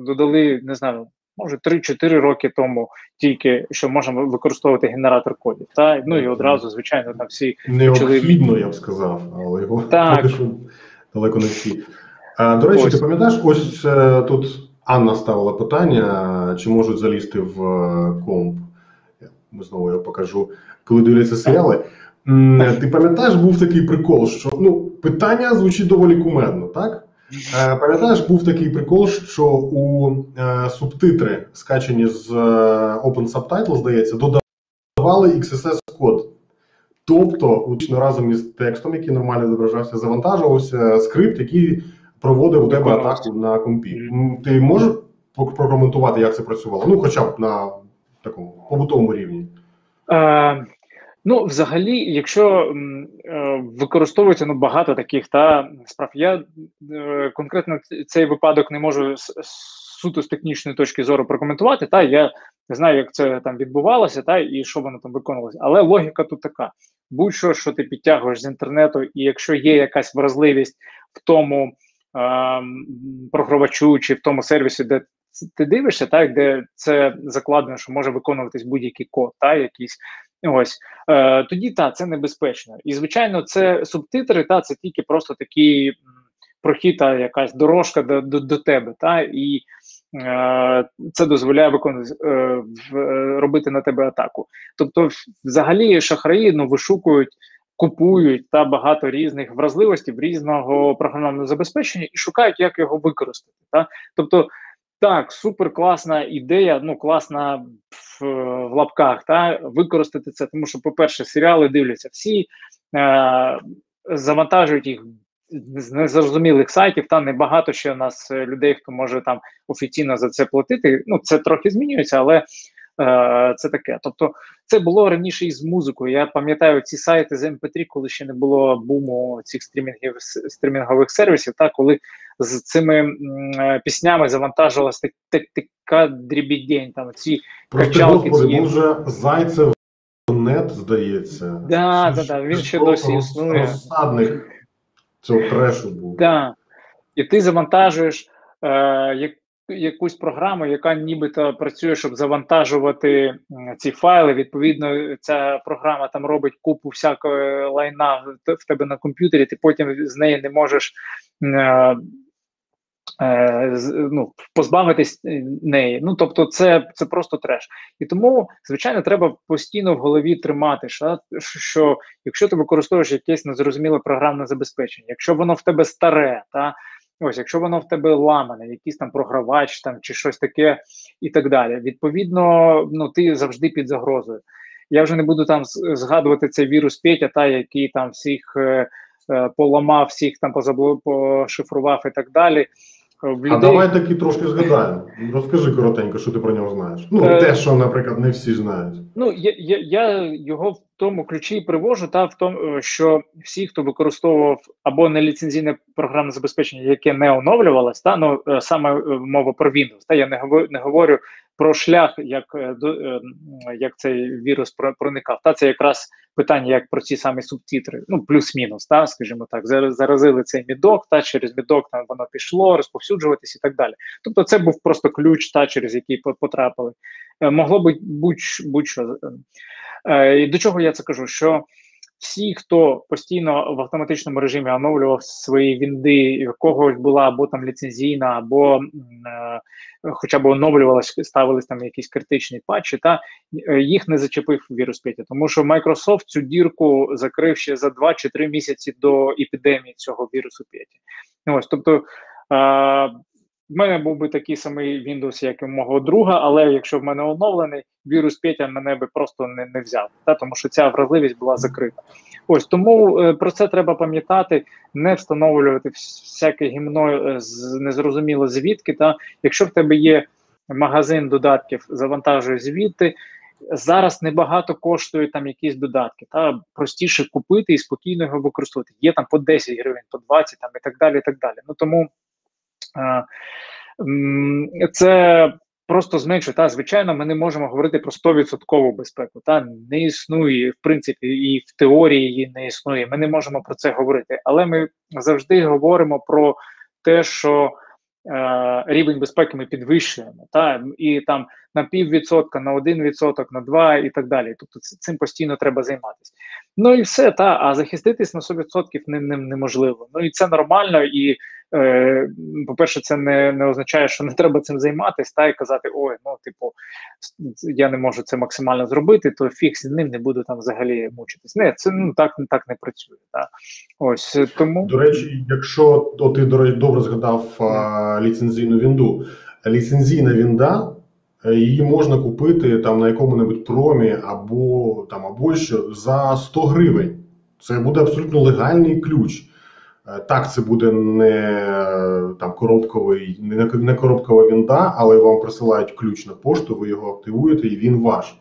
додали не знаю. Може 3-4 роки тому тільки що можна використовувати генератор кодів. Та ну і одразу, звичайно, там всі необхідно, почали... я б сказав, але його так. далеко не всі. А, До речі, ось. ти пам'ятаєш, ось е, тут Анна ставила питання, чи можуть залізти в е, комп. Ми знову його покажу, коли дивляться серіали. Ти пам'ятаєш, був такий прикол, що ну, питання звучить доволі кумедно, так? Е, пам'ятаєш, був такий прикол, що у е, субтитри, скачані з е, Open Subtitle, здається, додавали XSS-код. Тобто, разом із текстом, який нормально зображався, завантажувався скрипт, який проводив у тебе атаку на компі. Ти можеш прокоментувати, як це працювало? Ну, хоча б на такому побутовому рівні. Е, Ну, взагалі, якщо е, використовується ну, багато таких та справ, я е, конкретно цей випадок не можу з, суто з технічної точки зору прокоментувати. Та я знаю, як це там відбувалося, та і що воно там виконувалося. Але логіка тут така: будь-що, що ти підтягуєш з інтернету, і якщо є якась вразливість в тому е, програвачу чи в тому сервісі, де ти дивишся, так де це закладено, що може виконуватись будь-який код, та якийсь ось е, тоді та це небезпечно. І звичайно, це субтитри, та це тільки просто такі прохіта, якась дорожка до до, до тебе, та і е, це дозволяє виконувати е, робити на тебе атаку. Тобто, взагалі, шахраї ну, вишукують. Купують та багато різних вразливостей в різного програмного забезпечення і шукають, як його використати. Та? Тобто так, супер класна ідея, ну класна в, в лапках, та використати це, тому що, по-перше, серіали дивляться всі, е, завантажують їх з незрозумілих сайтів. Та небагато ще у нас людей, хто може там офіційно за це платити. Ну, це трохи змінюється, але Е, це таке. Тобто, це було раніше із музикою. Я пам'ятаю ці сайти з MP3, ем коли ще не було буму цих стрімінгів стрімінгових сервісів. Та коли з цими м, піснями завантажувалась так, так, така дрібідень. Там ці Просто, качалки. Господи, вже зайцев нет, здається. Да, да, да, Він ще досі існує. Розсадник цього трешу був. Да. І ти завантажуєш. Е, як якусь програму, яка нібито працює, щоб завантажувати ці файли. Відповідно, ця програма там робить купу всякої лайна в тебе на комп'ютері. Ти потім з неї не можеш е, е, ну, позбавитись неї. Ну тобто, це це просто треш. І тому, звичайно, треба постійно в голові тримати, що, що якщо ти використовуєш якесь незрозуміле програмне забезпечення, якщо воно в тебе старе, та Ось, якщо воно в тебе ламане, якийсь там програвач там чи щось таке, і так далі. Відповідно, ну ти завжди під загрозою. Я вже не буду там згадувати цей вірус Петя, та який там всіх е, е, поламав, всіх там позабло, пошифрував і так далі. Людей... А давай таки трошки згадаємо. Розкажи коротенько, що ти про нього знаєш. Ну, е... те, що, наприклад, не всі знають. Ну, я я, я його в тому ключі привожу, та в тому, е, що всі, хто використовував або неліцензійне програмне забезпечення, яке не оновлювалось, та ну е, саме мова про Windows. Та я не говорю, не говорю про шлях, як як цей вірус проникав. Та це якраз питання, як про ці самі субтитри, ну плюс-мінус, та скажімо так, заразили цей M.E.Doc, та через M.E.Doc там воно пішло, розповсюджуватись і так далі. Тобто, це був просто ключ, та через який потрапили. Е, могло бути будь-що. Е, і до чого я це кажу? Що всі, хто постійно в автоматичному режимі оновлював свої вінди, в когось була або там ліцензійна, або е, хоча б оновлювалась, ставились там якісь критичні патчі, та е, їх не зачепив вірус Петя, тому що Microsoft цю дірку закрив ще за 2 чи 3 місяці до епідемії цього вірусу Петі. Ось тобто. В мене був би такий самий Windows, як і у мого друга, але якщо в мене оновлений, вірус Петя мене би просто не не взяв, та тому що ця вразливість була закрита. Ось тому е, про це треба пам'ятати, не встановлювати всяке гімно е, з незрозуміло звідки. Та якщо в тебе є магазин додатків, завантажує звідти. Зараз небагато коштують там якісь додатки, та простіше купити і спокійно його використовувати. Є там по 10 гривень, по 20 там і так далі. і так далі. Ну тому це просто зменшує. Та звичайно, ми не можемо говорити про 100% безпеку. Та не існує в принципі, і в теорії її не існує. Ми не можемо про це говорити, але ми завжди говоримо про те, що е, рівень безпеки ми підвищуємо, та і там на піввідсотка, на один відсоток, на два і так далі. Тобто цим постійно треба займатися. Ну і все та а захиститись на 100% не, не, неможливо. Ну і це нормально і Е, по-перше, це не не означає, що не треба цим займатися, та і казати, ой, ну типу, я не можу це максимально зробити, то фіг з ним не буду там взагалі мучитись. Не, це ну так так не працює. Та. Ось тому до речі, якщо то ти до речі, добре згадав а, ліцензійну вінду, ліцензійна вінда. Е, її можна купити там на якому-небудь промі або там або що за 100 гривень. Це буде абсолютно легальний ключ. Е, так, це буде не там коробковий, не, коробкова вінда, але вам присилають ключ на пошту, ви його активуєте, і він ваш.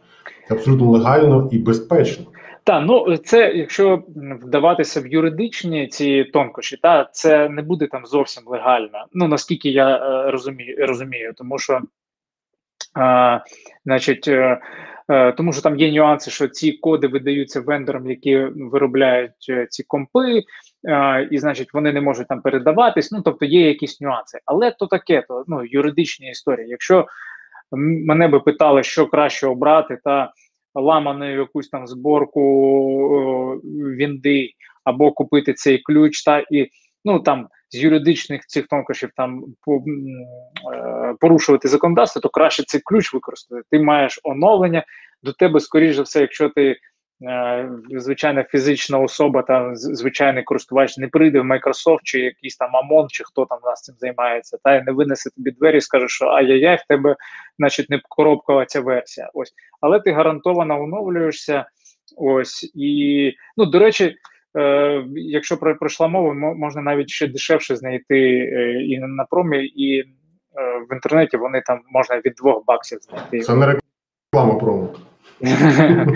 Абсолютно легально і безпечно. Так, ну це якщо вдаватися в юридичні ці тонкощі, та це не буде там зовсім легально. Ну наскільки я е, розумію, розумію, тому що, значить, е, е, тому що там є нюанси, що ці коди видаються вендорам, які виробляють е, ці компи і, значить, вони не можуть там передаватись. Ну тобто є якісь нюанси, але то таке, то ну юридичні історії. Якщо мене би питали, що краще обрати, та ламану якусь там зборку о, вінди або купити цей ключ, та і ну там з юридичних цих тонкощів там по, е, порушувати законодавство, то краще цей ключ використати. Ти маєш оновлення до тебе, скоріш за все, якщо ти. Е, звичайна фізична особа, там звичайний користувач не прийде в Microsoft чи якийсь там АМОН, чи хто там у нас цим займається, та й не винесе тобі двері і скаже, що ай-яй-яй, в тебе, значить, не коробкова ця версія. Ось, але ти гарантовано оновлюєшся. Ось і ну до речі. Е, Якщо про пройшла мова, можна навіть ще дешевше знайти е, і на промі, і е, в інтернеті вони там можна від двох баксів знайти. Це не реклама промо. [laughs]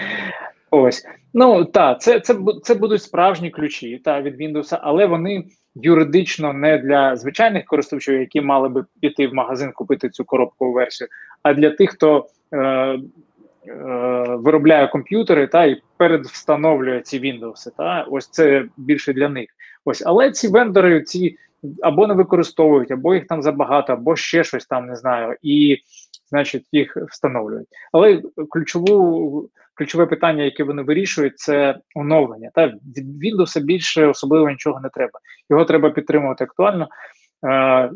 Ось ну так, це це це будуть справжні ключі та від Windows, але вони юридично не для звичайних користувачів, які мали би піти в магазин купити цю коробкову версію, а для тих, хто е, виробляє комп'ютери та і передвстановлює ці Windows. Та ось це більше для них. Ось, але ці вендори ці або не використовують, або їх там забагато, або ще щось там не знаю, і значить їх встановлюють. Але ключову ключове питання, яке вони вирішують, це оновлення. Та від Windows більше особливо нічого не треба. Його треба підтримувати актуально. Е,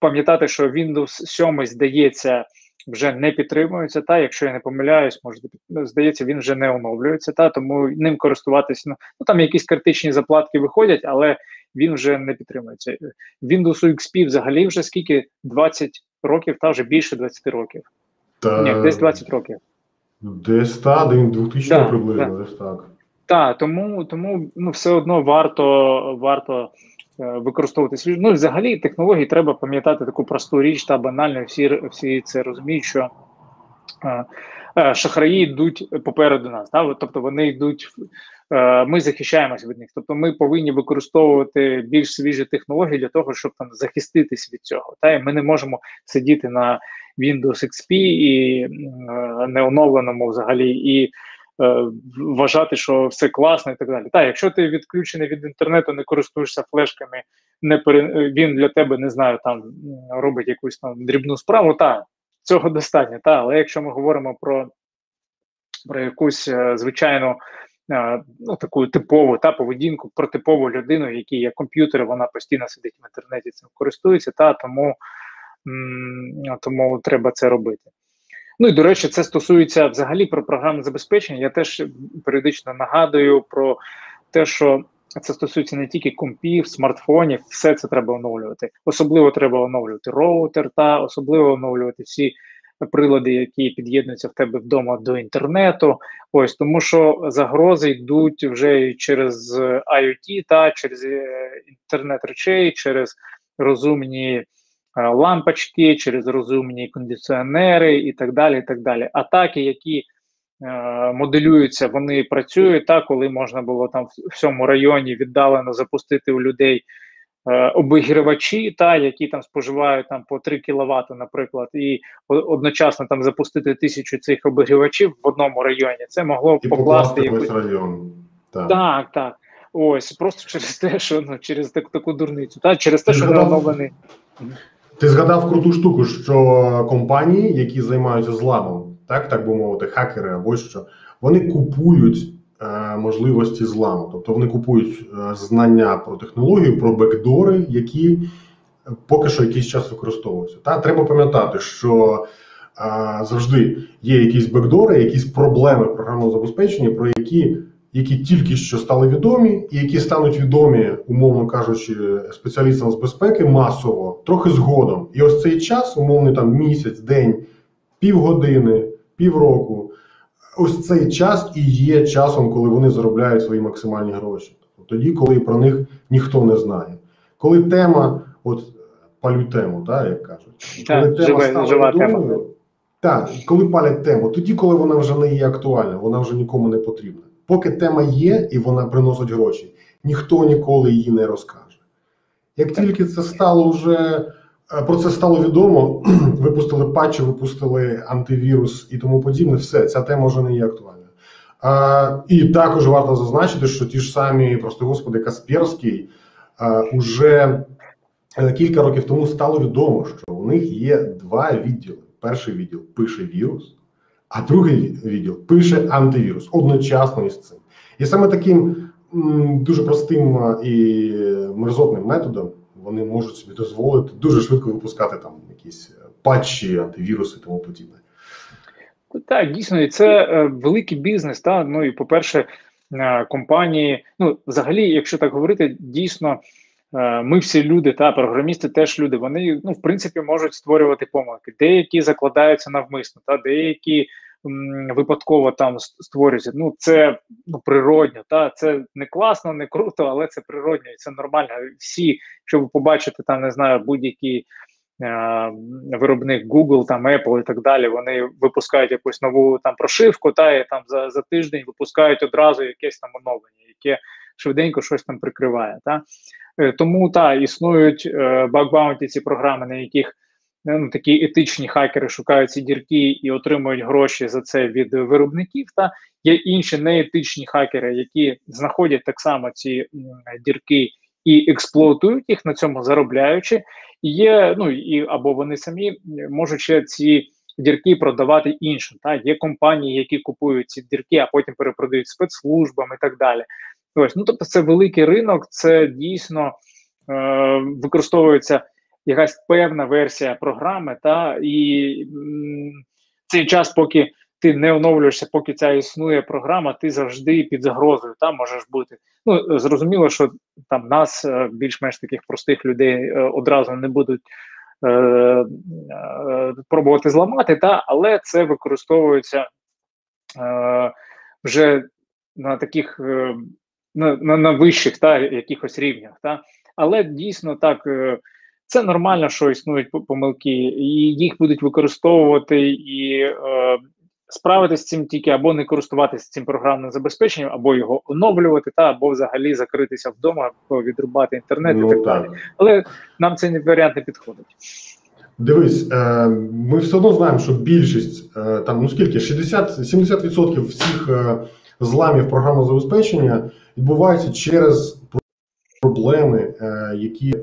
Пам'ятати, що Windows 7 здається. Вже не підтримується, та якщо я не помиляюсь, може здається, він вже не оновлюється, та тому ним користуватися. Ну, ну там якісь критичні заплатки виходять, але він вже не підтримується. Windows XP взагалі вже скільки 20 років, та вже більше 20 років. Та... Ні, десь 20 років. Десь та, день 2000 да, приблизно, да. десь так. Так, тому тому ну, все одно варто варто використовувати свіж. Ну, взагалі, технології треба пам'ятати таку просту річ та банальну. Всі всі це розуміють, що е, е, шахраї йдуть попереду нас. Та? Тобто вони йдуть, е, ми захищаємося від них. Тобто ми повинні використовувати більш свіжі технології для того, щоб там захиститись від цього. Та? І ми не можемо сидіти на Windows XP і е, неоновленому взагалі, і е, вважати, що все класно і так далі. Так, якщо ти відключений від інтернету, не користуєшся флешками, не пере... він для тебе не знаю, там робить якусь там дрібну справу, так, цього достатньо. Та, але якщо ми говоримо про про якусь е, звичайну е, ну, таку типову та поведінку, про типову людину, якій є комп'ютер, вона постійно сидить в інтернеті, цим користується, та тому тому треба це робити. Ну і до речі, це стосується взагалі про програмне забезпечення. Я теж періодично нагадую про те, що це стосується не тільки компів, смартфонів, все це треба оновлювати. Особливо треба оновлювати роутер, та особливо оновлювати всі прилади, які під'єднуються в тебе вдома до інтернету. Ось тому, що загрози йдуть вже через IoT, та через е, інтернет речей, через розумні е, лампочки, через розумні кондиціонери і так далі. і так далі. Атаки, які е, моделюються, вони працюють так, коли можна було там в всьому районі віддалено запустити у людей. Е, обігрівачі, та які там споживають там по 3 кВт, наприклад, і одночасно там запустити тисячу цих обігрівачів в одному районі. Це могло І покласти якусь... район. Так. так, так. Ось просто [laughs] через те, що ну через так, таку дурницю, та через те, що оновлений. Ти згадав круту штуку, що компанії, які займаються зламом, так так би мовити, хакери або що, вони купують е, можливості зламу. Тобто вони купують е, знання про технологію, про бекдори, які е, поки що якийсь час використовуються. Та треба пам'ятати, що е, завжди є якісь бекдори, якісь проблеми програмного забезпечення, про які. Які тільки що стали відомі, і які стануть відомі, умовно кажучи, спеціалістам з безпеки масово, трохи згодом. І ось цей час, умовний там місяць, день, півгодини, півроку. Ось цей час і є часом, коли вони заробляють свої максимальні гроші. Тобто Тоді, коли про них ніхто не знає. Коли тема, от палю тему, так, як кажуть, Так, коли живе- стала жива відомою, тема. Так, коли палять тему, тоді, коли вона вже не є актуальна, вона вже нікому не потрібна. Поки тема є і вона приносить гроші, ніхто ніколи її не розкаже. Як тільки це стало вже е, про це стало відомо, [clears throat] випустили патчі, випустили антивірус і тому подібне, все, ця тема вже не є актуальна. А, і також варто зазначити, що ті ж самі, просто господи, Касперський а, уже е, кілька років тому стало відомо, що у них є два відділи. Перший відділ пише вірус, а другий відділ пише антивірус одночасно із цим. І саме таким дуже простим і мерзотним методом вони можуть собі дозволити дуже швидко випускати там якісь е, патчі, антивіруси і тому подібне. Так, дійсно, і це е, великий бізнес. Та ну і по-перше, е, компанії. Ну, взагалі, якщо так говорити, дійсно. Ми всі люди, та програмісти теж люди. Вони ну в принципі можуть створювати помилки. Деякі закладаються навмисно, та деякі випадково там с- створюються. Ну це ну природньо. Та це не класно, не круто, але це природньо і це нормально. Всі, якщо ви побачите там, не знаю, будь-які е, виробник Google, там Apple і так далі, вони випускають якусь нову там прошивку, та і там за, за тиждень випускають одразу якесь там оновлення, яке швиденько щось там прикриває. Та? Е, Тому та існують е, баг-баунті ці програми, на яких е, ну, такі етичні хакери шукають ці дірки і отримують гроші за це від виробників. Та є інші неетичні хакери, які знаходять так само ці дірки і експлуатують їх на цьому заробляючи. І є, ну і або вони самі е, можуть ще ці дірки продавати іншим. Та є компанії, які купують ці дірки, а потім перепродають спецслужбам і так далі. Ось, ну тобто, це великий ринок, це дійсно е, використовується якась певна версія програми, та і цей час, поки ти не оновлюєшся, поки ця існує програма, ти завжди під загрозою та можеш бути. Ну зрозуміло, що там нас е, більш-менш таких простих людей е, одразу не будуть е, пробувати зламати, та але це використовується е, вже на таких е, на, на, на вищих та якихось рівнях. Та але дійсно так. Це нормально, що існують помилки, і їх будуть використовувати і е, справитися з цим тільки або не користуватися цим програмним забезпеченням, або його оновлювати, та або взагалі закритися вдома, відрубати інтернет і Ну, так далі. Але нам цей варіант не підходить. Дивись, е, ми все одно знаємо, що більшість е, там ну скільки 60-70% всіх е, зламів програмного забезпечення відбуваються через проблеми, е, які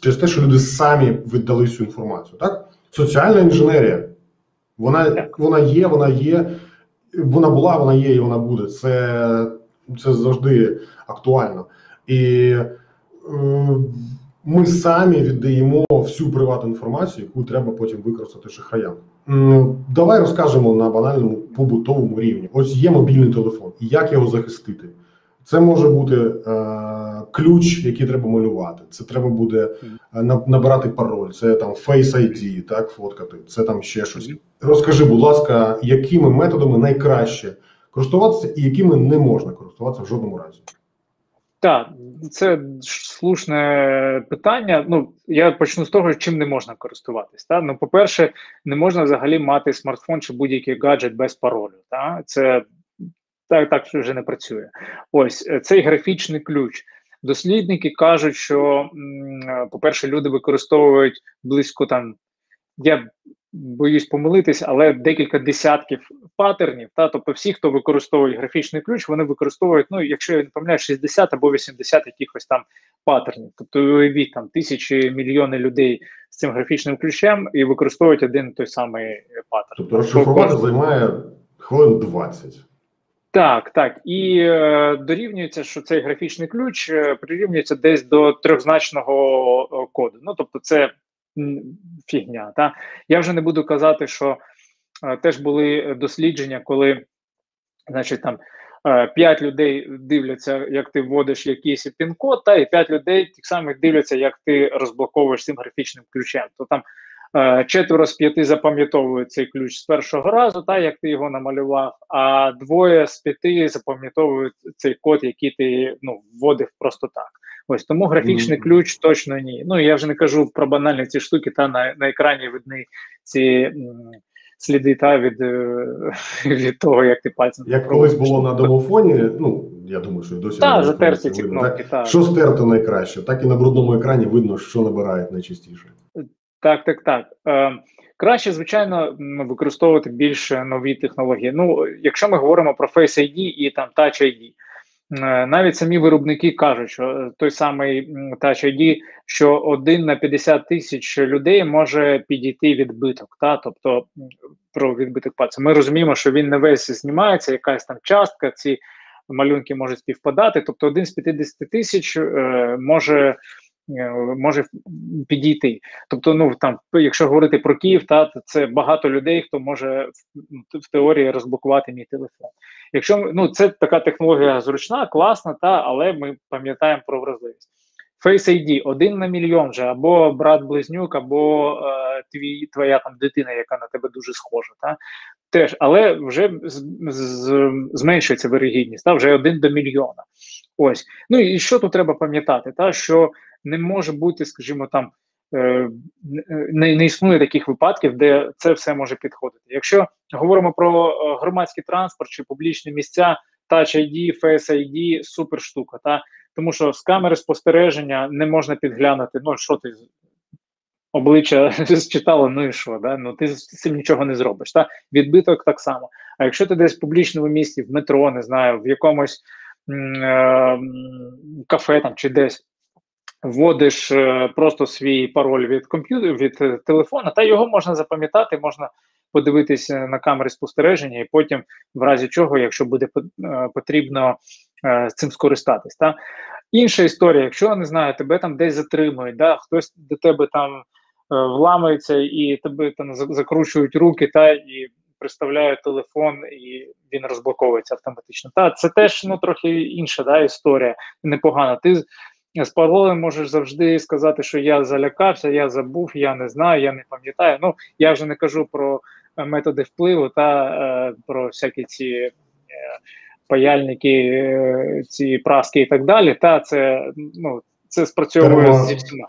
через те, що люди самі віддали цю інформацію. Так, соціальна інженерія, вона, вона є, вона є, вона була, вона є і вона буде. Це, це завжди актуально. І е, ми самі віддаємо всю приватну інформацію, яку треба потім використати шахраям. Давай розкажемо на банальному побутовому рівні. Ось є мобільний телефон, і як його захистити. Це може бути е, ключ, який треба малювати. Це треба буде е, набирати пароль. Це там Face ID, так, фоткати. Це там ще щось. Розкажи, будь ласка, якими методами найкраще користуватися і якими не можна користуватися в жодному разі. Так, це слушне питання. Ну, я почну з того, чим не можна користуватись. Та? Ну, по-перше, не можна взагалі мати смартфон чи будь-який гаджет без паролю. Та? Це так, так вже не працює. Ось е, цей графічний ключ. Дослідники кажуть, що, е, по-перше, люди використовують близько там, я боюсь помилитись, але декілька десятків паттернів. Та тобто, всі, хто використовує графічний ключ, вони використовують, ну якщо я не помиляю, 60 або 80 якихось там паттернів. Тобто, уявіть там тисячі мільйони людей з цим графічним ключем і використовують один той самий е, паттерн. Тобто розшифрувати займає хвилин 20. Так, так. І е, дорівнюється, що цей графічний ключ е, прирівнюється десь до трьохзначного коду. Ну, тобто, це фігня. Та? Я вже не буду казати, що е, теж були дослідження, коли, значить, там. е, П'ять людей дивляться, як ти вводиш якийсь пін-код, та і п'ять людей так само дивляться, як ти розблоковуєш цим графічним ключем. То там Четверо з п'яти запам'ятовують цей ключ з першого разу, та як ти його намалював. А двоє з п'яти запам'ятовують цей код, який ти ну вводив просто так. Ось тому графічний Мгм. ключ точно ні. Ну я вже не кажу про банальні ці штуки, та на, на екрані видні ці м, сліди та від, е, [laughs] від того, як ти пальцем Як колись було на домофоні, ну я думаю, що і досі Та, затерті ці видно, кнопки, так? так. Що стерто найкраще, так і на брудному екрані видно, що набирають найчастіше. Так, так, так. Е, краще, звичайно, використовувати більш нові технології. Ну, якщо ми говоримо про Face ID і там Touch ID, е, навіть самі виробники кажуть, що е, той самий Touch ID, що один на 50 тисяч людей може підійти відбиток. Та? Тобто про відбиток пальця. Ми розуміємо, що він не весь знімається, якась там частка, ці малюнки можуть співпадати. Тобто один з 50 тисяч е, може. Е, Може підійти, тобто, ну там, якщо говорити про Київ, та то це багато людей, хто може в, теорії розблокувати мій телефон. Якщо ну це така технологія зручна, класна, та але ми пам'ятаємо про вразливість. Face ID один на мільйон же, або брат-близнюк, або е, твій твоя там дитина, яка на тебе дуже схожа. Та? Теж, але вже з, з, зменшується вирогідність, та вже один до мільйона. Ось. Ну і що тут треба пам'ятати? Та що не може бути, скажімо, там е, не, не існує таких випадків, де це все може підходити. Якщо говоримо про е, громадський транспорт чи публічні місця, Touch ID, Face ID – супер штука. Та? Тому що з камери спостереження не можна підглянути, ну що ти обличчя [laughs] зчитала, ну і що, да? ну ти з цим нічого не зробиш. Та? Відбиток так само. А якщо ти десь в публічному місці, в метро, не знаю, в якомусь е, кафе там чи десь вводиш е, просто свій пароль від комп'ютера від е, телефона, та його можна запам'ятати, можна подивитися на камери спостереження, і потім, в разі чого, якщо буде е, потрібно е, цим скористатись. Та? Інша історія, якщо не знаю, тебе там десь затримують, да, хтось до тебе там е, вламується і тебе там закручують руки, та і приставляють телефон, і він розблоковується автоматично. Та це теж ну трохи інша да, історія, непогана. Ти з- паролем можеш завжди сказати, що я залякався, я забув, я не знаю, я не пам'ятаю. Ну я вже не кажу про е, методи впливу та е, про всякі ці е, паяльники, е, ці праски і так далі. Та це ну це спрацьовує Термо- зі всіма.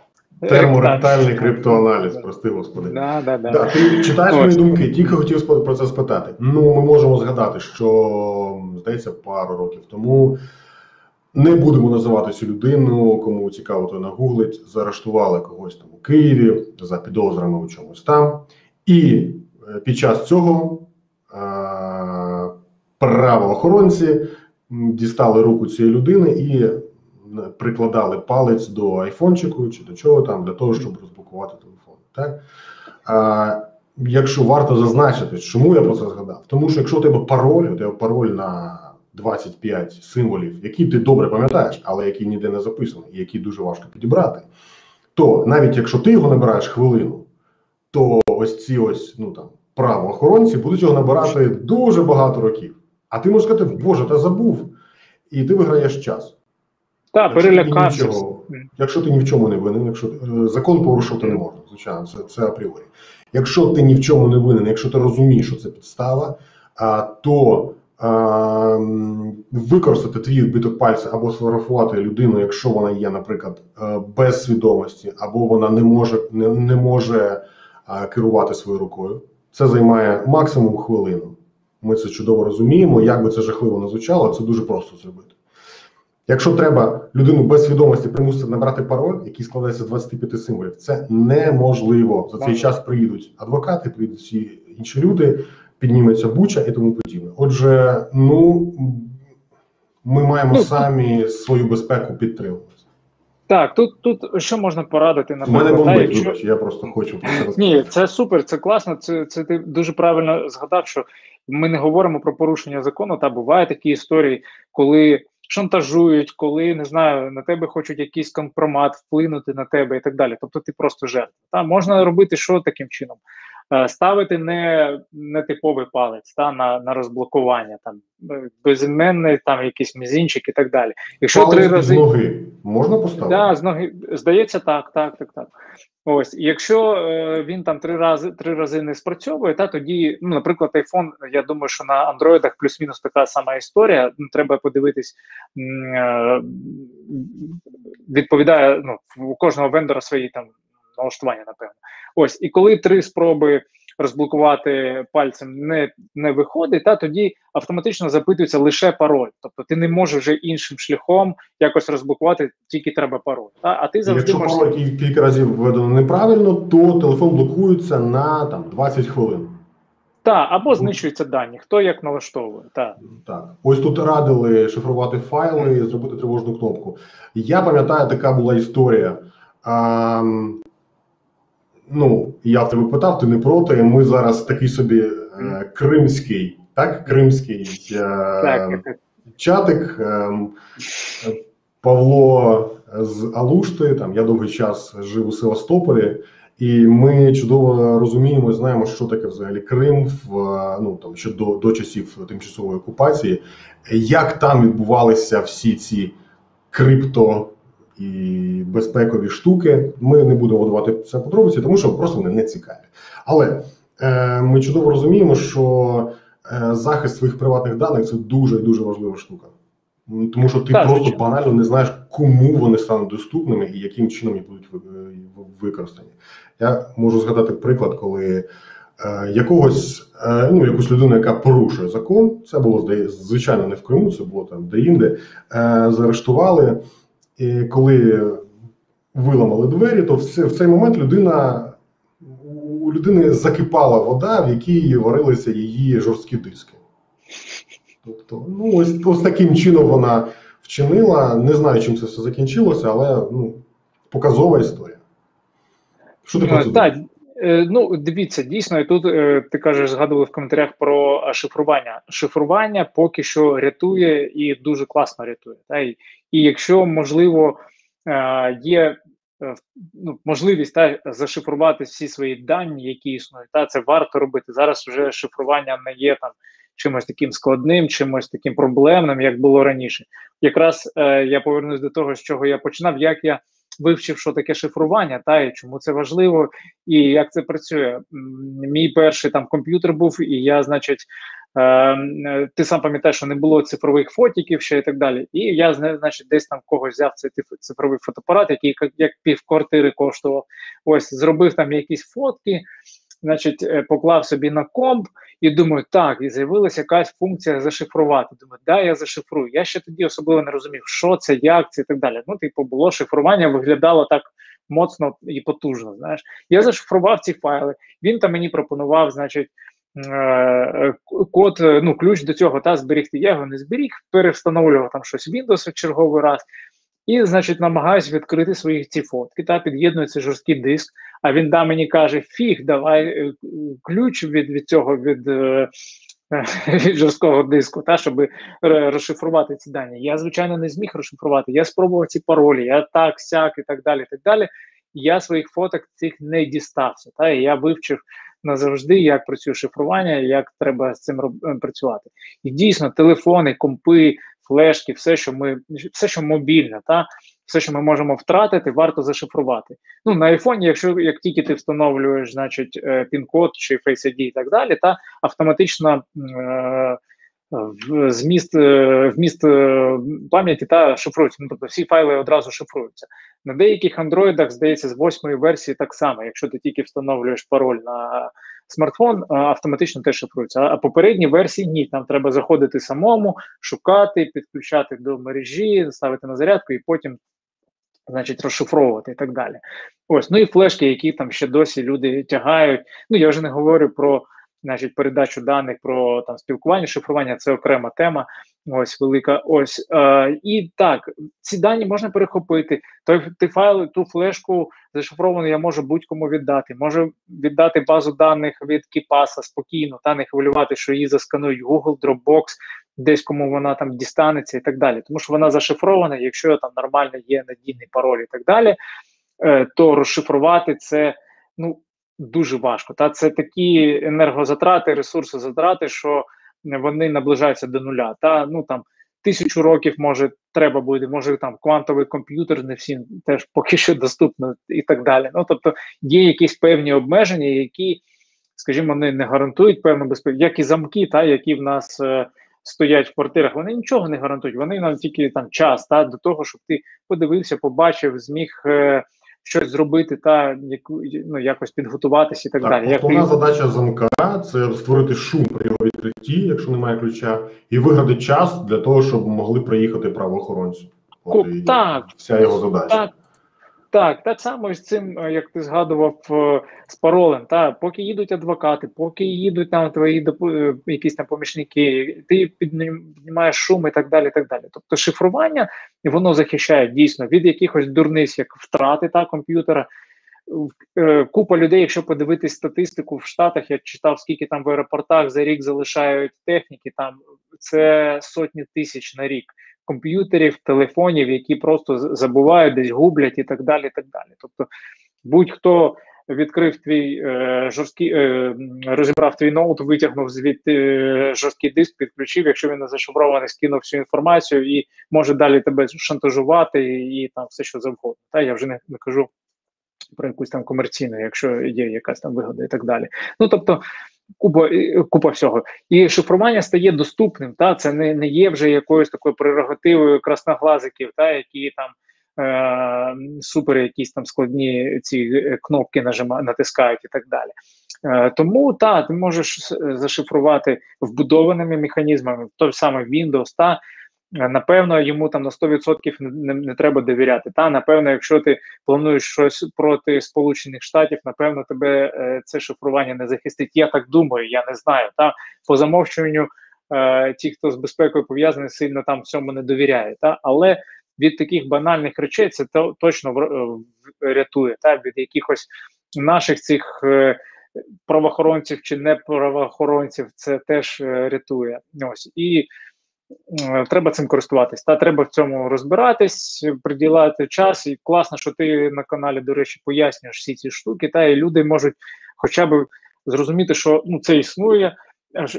Терморектальний криптоаналіз, прости господи. Да, да, да. Да, ти читаєш мої думки, тільки хотів про це спитати. Ну, ми можемо згадати, що здається, пару років тому не будемо називати цю людину, кому цікаво, то нагуглить. Заарештували когось там у Києві за підозрами у чомусь там. І е, під час цього е- правоохоронці дістали руку цієї людини і прикладали палець до айфончику чи до чого там для того, щоб розблокувати телефон. Так? А, якщо варто зазначити, чому я про це згадав? Тому що якщо у тебе пароль, у тебе пароль на 25 символів, які ти добре пам'ятаєш, але які ніде не записані, і які дуже важко підібрати, то навіть якщо ти його набираєш хвилину, то ось ці ось ну там правоохоронці будуть його набирати дуже багато років. А ти можеш сказати, Боже, та забув. і ти виграєш час. В перелякався. Якщо ти ні в чому не винен, якщо е, закон порушувати не можна, звичайно, це, це апріорі. Якщо ти ні в чому не винен, якщо ти розумієш, що це підстава, а, то використати твій відбиток пальця або сфотографувати людину, якщо вона є, наприклад, е, без свідомості, або вона не може, не, не може керувати своєю рукою, це займає максимум хвилину. Ми це чудово розуміємо. Як би це жахливо не звучало, це дуже просто зробити. Якщо треба людину без свідомості примусити набрати пароль, який складається з 25 символів, це неможливо. За цей час приїдуть адвокати, приїдуть всі інші люди, підніметься буча і тому подібне. Отже, ну ми маємо Ну, самі свою безпеку підтримувати. Так, тут, тут що можна порадити У мене бомбить, якщо- вибач, я просто хочу про це. [clears throat] Ні, це супер, це класно. Це, це ти дуже правильно згадав, що ми не говоримо про порушення закону. Та бувають такі історії, коли шантажують, коли не знаю, на тебе хочуть якийсь компромат вплинути на тебе і так далі. Тобто ти просто жертва. Та можна робити що таким чином? Е, Ставити не, не типовий палець та на, на розблокування, там е, безіменний, там якийсь мізинчик і так далі. Якщо Палець три з рази ноги можна поставити? Да, з ноги здається, так, так, так, так. Ось, якщо е, він там три рази три рази не спрацьовує, та тоді, ну, наприклад, iPhone, я думаю, що на андроїдах плюс-мінус така сама історія. Ну, треба подивитись, е, відповідає ну, у кожного вендора свої там налаштування, напевно. Ось, і коли три спроби розблокувати пальцем не, не виходить, та тоді автоматично запитується лише пароль. Тобто ти не можеш вже іншим шляхом якось розблокувати, тільки треба пароль. Та? А ти завжди Якщо можеш. пароль кілька разів введено неправильно, то телефон блокується на там 20 хвилин. Та, або знищуються дані, хто як налаштовує. Та. Так, ось тут радили шифрувати файли і зробити тривожну кнопку. Я пам'ятаю, така була історія. А, ну, я в тебе питав, ти не проти. Ми зараз такий собі е, кримський, так? Кримський е, Так, чатик. е, Павло з Алушти, там я довгий час жив у Севастополі, і ми чудово розуміємо, і знаємо, що таке взагалі Крим в е, ну там ще до, до часів тимчасової окупації, як там відбувалися всі ці крипто і безпекові штуки. Ми не будемо давати це подробиці, тому що просто вони не цікаві. Але е, ми чудово розуміємо, що е, захист своїх приватних даних це дуже дуже важлива штука. Тому що ти Так, просто звичайно. банально не знаєш, кому вони стануть доступними і яким чином вони будуть е, використані. Я можу згадати приклад, коли е, якогось е, ну якусь людину, яка порушує закон, це було звичайно не в Криму, це було там де-інде, е, заарештували. І коли виламали двері, то в цей, момент людина у людини закипала вода, в якій варилися її жорсткі диски. Тобто, ну ось, ось таким чином вона вчинила. Не знаю, чим це все закінчилося, але ну, показова історія. Що ти про це Е, Так, е, ну дивіться, дійсно, і тут е, ти кажеш, згадували в коментарях про шифрування. Шифрування поки що рятує і дуже класно рятує. Та? І, і якщо можливо е, є е, ну, можливість та, зашифрувати всі свої дані, які існують, та це варто робити. Зараз вже шифрування не є там чимось таким складним, чимось таким проблемним, як було раніше. Якраз е, я повернусь до того, з чого я починав, як я вивчив, що таке шифрування, та і чому це важливо, і як це працює. Мій перший там комп'ютер був, і я, значить, ти сам пам'ятаєш, що не було цифрових фотіків ще і так далі. І я зна- значить, десь там когось взяв цей цифровий фотоапарат, який як, як півквартири коштував. Ось зробив там якісь фотки. Значить, е, поклав собі на комп і думаю, так, і з'явилася якась функція зашифрувати. Думаю, да, я зашифрую. Я ще тоді особливо не розумів, що це, як це і так далі. Ну, типу, було шифрування, виглядало так моцно і потужно. Знаєш, я зашифрував ці файли. Він там мені пропонував, значить. Е, Код, е, ну, ключ до цього та зберігти. Я його не зберіг, перевстановлював там щось Windows в черговий раз. І, значить, намагаюсь відкрити свої ці фотки. Та під'єдную цей жорсткий диск. А він да мені каже: фіг, давай е, ключ від, від цього від, [laughs] від жорсткого диску, та щоб розшифрувати ці дані. Я, звичайно, не зміг розшифрувати. Я спробував ці паролі, я так, сяк і так далі. так далі. Я своїх фоток цих не дістався. Та і я вивчив назавжди, як працює шифрування, як треба з цим е, працювати. І дійсно, телефони, компи, флешки, все, що ми все, що мобільне, та все, що ми можемо втратити, варто зашифрувати. Ну на айфоні, якщо як тільки ти встановлюєш, значить, е, пін-код чи Face ID і так далі, та автоматично е, зміст е, вміст е, пам'яті та шифрується. Ну, тобто всі файли одразу шифруються. На деяких андроїдах, здається, з восьмої версії так само. Якщо ти тільки встановлюєш пароль на смартфон, автоматично теж шифрується. А попередні версії ні. Там треба заходити самому, шукати, підключати до мережі, ставити на зарядку і потім. Значить, розшифровувати і так далі. Ось, ну і флешки, які там ще досі люди тягають. Ну я вже не говорю про значить, передачу даних про там спілкування, шифрування це окрема тема. Ось велика. Ось е, і так, ці дані можна перехопити. Той ти файл, ту флешку зашифровану я можу будь-кому віддати. Можу віддати базу даних від Кіпаса спокійно, та не хвилювати, що її засканують Google, Dropbox, десь кому вона там дістанеться і так далі. Тому що вона зашифрована, якщо там нормально є надійний пароль і так далі, е, то розшифрувати це ну дуже важко. Та це такі енергозатрати, ресурсозатрати, що вони наближаються до нуля. Та ну там тисячу років може треба буде, може там квантовий комп'ютер, не всім теж поки що доступно і так далі. Ну тобто є якісь певні обмеження, які, скажімо, не, не гарантують певну безпеку, як і замки, та які в нас. Е, Стоять в квартирах, вони нічого не гарантують. Вони нам тільки там час та до того, щоб ти подивився, побачив, зміг е, щось зробити та ну якось підготуватися і так, так далі. Основна Як... задача замка це створити шум при його відкритті, якщо немає ключа, і виграти час для того, щоб могли приїхати правоохоронці. От, так, вся його задача. Так, так, так само з цим, е, як ти згадував е, з паролем, та поки їдуть адвокати, поки їдуть там твої е, якісь там помічники, ти піднімаєш шум і так далі. так далі. Тобто шифрування воно захищає дійсно від якихось дурниць, як втрати та комп'ютера. Купа людей, якщо подивитись статистику в Штатах, я читав, скільки там в аеропортах за рік залишають техніки, там це сотні тисяч на рік комп'ютерів, телефонів, які просто забувають, десь гублять і так далі. і так далі. Тобто, будь-хто відкрив твій е, жорсткий, е, розібрав твій ноут, витягнув звідти е, жорсткий диск, підключив, якщо він не зашифрований, скинув всю інформацію і може далі тебе шантажувати і, і там все, що завгодно. Та я вже не, не кажу. Про якусь там комерційну, якщо є якась там вигода і так далі. Ну тобто купа купа всього. І шифрування стає доступним. Та Це не не є вже якоюсь такою прерогативою красноглазиків, та які там е, супер якісь там складні ці е, кнопки нажима, натискають і так далі. Е, Тому та ти можеш зашифрувати вбудованими механізмами, той самий Windows, та Е, напевно, йому там на 100% не, не треба довіряти. Та напевно, якщо ти плануєш щось проти Сполучених Штатів, напевно, тебе е, це шифрування не захистить. Я так думаю, я не знаю. Та по замовчуванню е, ті, хто з безпекою пов'язаний, сильно там всьому не довіряє. Та але від таких банальних речей це то, точно в, рятує та від якихось наших цих. Е, Правоохоронців чи не правоохоронців це теж е, рятує. Ось і треба цим користуватись. Та треба в цьому розбиратись, приділяти час. І класно, що ти на каналі, до речі, пояснюєш всі ці штуки, та і люди можуть хоча б зрозуміти, що ну це існує.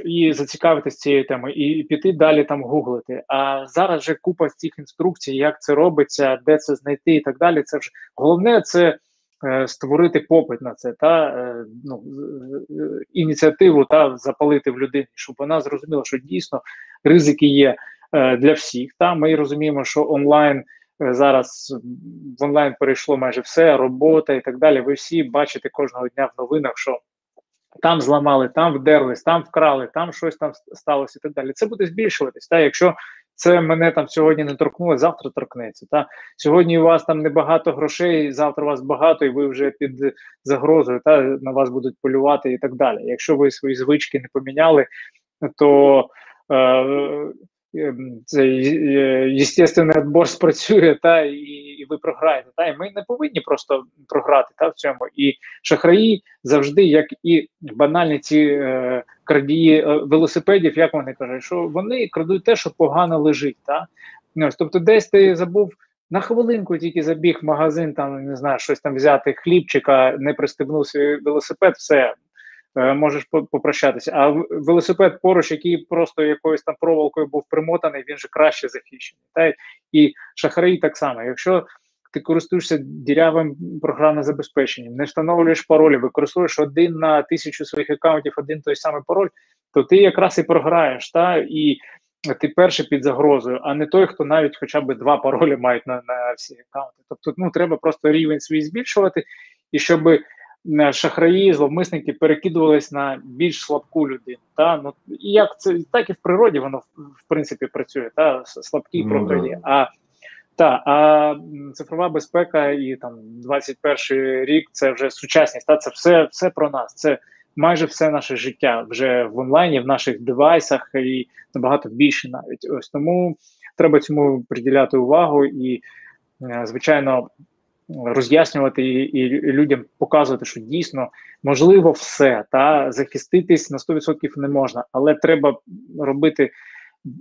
І зацікавитись цією темою, і піти далі там гуглити. А зараз вже купа цих інструкцій, як це робиться, де це знайти, і так далі. Це вже головне це Е, створити попит на це та е, ну, ініціативу та запалити в людині, щоб вона зрозуміла, що дійсно ризики є е, для всіх. Та ми розуміємо, що онлайн. Зараз в онлайн перейшло майже все, робота і так далі. Ви всі бачите кожного дня в новинах, що там зламали, там вдерлись, там вкрали, там щось там сталося і так далі. Це буде збільшуватись. Та якщо це мене там сьогодні не торкнуло, завтра торкнеться. Та сьогодні у вас там небагато грошей, завтра у вас багато, і ви вже під загрозою, та на вас будуть полювати і так далі. Якщо ви свої звички не поміняли, то е, цей єстественний відбор спрацює, та і, і ви програєте. Та і ми не повинні просто програти та в цьому. І шахраї завжди, як і банальні ці е, крадії е, велосипедів, як вони кажуть, що вони крадуть те, що погано лежить. Та? Ось, Тобто, десь ти забув. На хвилинку тільки забіг в магазин, там не знаю, щось там взяти хлібчика, не пристебнув свій велосипед, все е, можеш попрощатися. А велосипед поруч, який просто якоюсь там проволокою був примотаний, він же краще захищений. Та і шахраї так само. Якщо ти користуєшся дірявим програмним забезпеченням, не встановлюєш паролі, використовуєш один на тисячу своїх аккаунтів, один той самий пароль, то ти якраз і програєш, та і ти перший під загрозою, а не той, хто навіть хоча б два паролі мають на на всі аккаунти. Тобто, ну треба просто рівень свій збільшувати, і щоб е, шахраї, зловмисники перекидувались на більш слабку людину. Та ну і як це так і в природі воно в принципі працює, та слабкі ну, програє. А та а цифрова безпека і там 21 рік це вже сучасність. Та це все, все про нас. Це майже все наше життя вже в онлайні, в наших девайсах і набагато більше навіть. Ось тому треба цьому приділяти увагу і, е, звичайно, роз'яснювати і, і людям показувати, що дійсно можливо все та захиститись на 100% не можна, але треба робити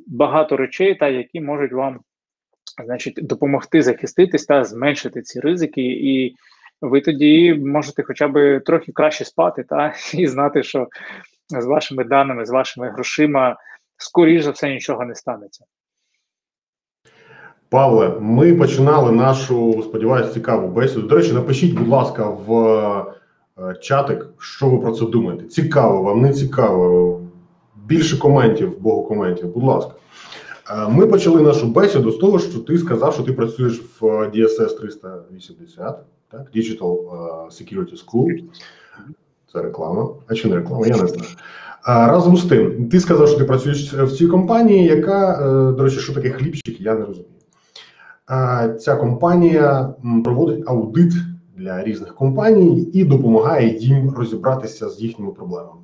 багато речей, та які можуть вам. Значить, допомогти захиститись та зменшити ці ризики, і ви тоді можете хоча б трохи краще спати, та [laughs] і знати, що з вашими даними, з вашими грошима, скоріш за все, нічого не станеться. Павле, ми починали нашу, сподіваюся, цікаву бесіду. До речі, напишіть, будь ласка, в е, чатик, що ви про це думаєте. Цікаво, вам не цікаво. Більше коментів, богу коментів, будь ласка. Е, ми почали нашу бесіду з того, що ти сказав, що ти працюєш в DSS 380 так? Digital Security School. Це реклама. А чи не реклама? Я не знаю. Разом з тим, ти сказав, що ти працюєш в цій компанії, яка, е, до речі, що таке хлібчик, я не розумію. Ця компанія проводить аудит для різних компаній і допомагає їм розібратися з їхніми проблемами.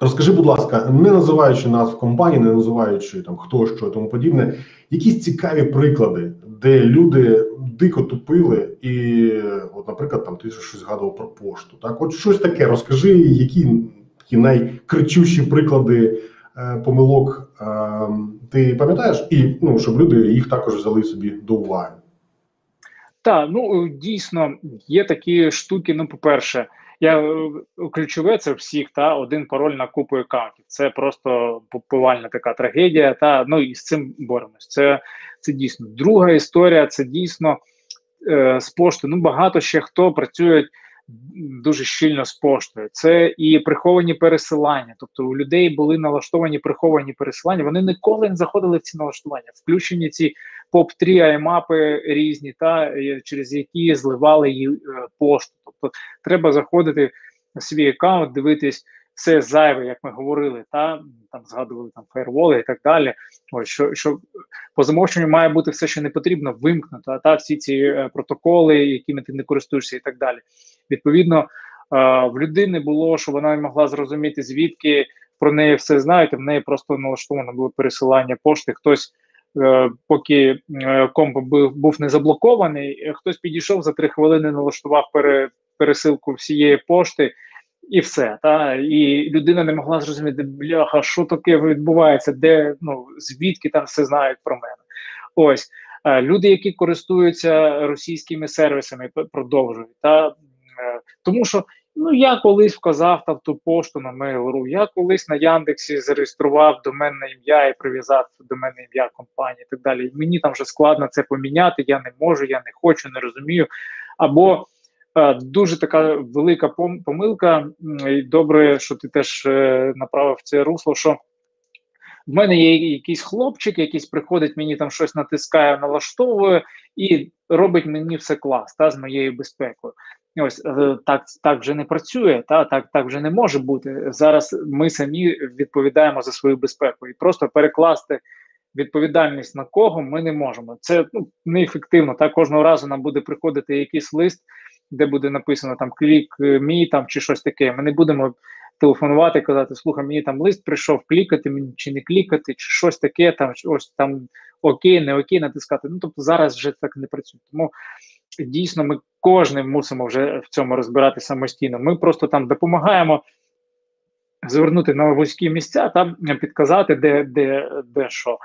Розкажи, будь ласка, не називаючи назв компанії, не називаючи там хто що і тому подібне, якісь цікаві приклади, де люди дико тупили, і, от, наприклад, там ти щось згадував про пошту. Так, от щось таке, розкажи, які такі найкричущі приклади е, помилок е, ти пам'ятаєш, і ну, щоб люди їх також взяли собі до уваги. Так, ну дійсно є такі штуки. Ну, по-перше, я е, ключове це всіх та один пароль на купу аккаунтів. Це просто повальна така трагедія. Та ну і з цим боремось. Це це дійсно друга історія. Це дійсно е, з пошти. Ну багато ще хто працює дуже щільно з поштою. Це і приховані пересилання. Тобто у людей були налаштовані приховані пересилання. Вони ніколи не заходили в ці налаштування. Включені ці поп 3 аймапи різні, та через які зливали її е, пошту. Тобто треба заходити в свій аккаунт, дивитись все зайве, як ми говорили, та там згадували там фаєрволи і так далі. Ось що що по замовченню має бути все, що не потрібно, вимкнуто, та всі ці е, протоколи, якими ти не користуєшся, і так далі. Відповідно, е, в людини було, що вона не могла зрозуміти, звідки про неї все знають, в неї просто налаштовано було пересилання пошти. Хтось. Е, поки е, комп був, був не заблокований, хтось підійшов за три хвилини, налаштував пере, пересилку всієї пошти, і все. Та і людина не могла зрозуміти, бляха, що таке відбувається, де ну звідки там все знають про мене. Ось люди, які користуються російськими сервісами, продовжують та тому, що Ну, я колись вказав там ту пошту на Mail.ru, я колись на Яндексі зареєстрував доменне ім'я і прив'язав доменне ім'я компанії і так далі. Мені там вже складно це поміняти, я не можу, я не хочу, не розумію. Або е, дуже така велика помилка, і добре, що ти теж е, направив це русло. що в мене є якийсь хлопчик, якийсь приходить, мені там щось натискає, налаштовує і робить мені все клас та, з моєю безпекою. Ось е, так так вже не працює, та так так вже не може бути. Зараз ми самі відповідаємо за свою безпеку і просто перекласти відповідальність на кого ми не можемо. Це ну, неефективно. Так кожного разу нам буде приходити якийсь лист, де буде написано там клік е, мій там чи щось таке. Ми не будемо телефонувати, казати, слухай, мені там лист прийшов, клікати мені чи не клікати, чи щось таке, там ось там окей, не окей, натискати. Ну тобто зараз вже так не працює. Тому дійсно ми кожним мусимо вже в цьому розбирати самостійно. Ми просто там допомагаємо звернути на вузькі місця, там підказати, де де, де що.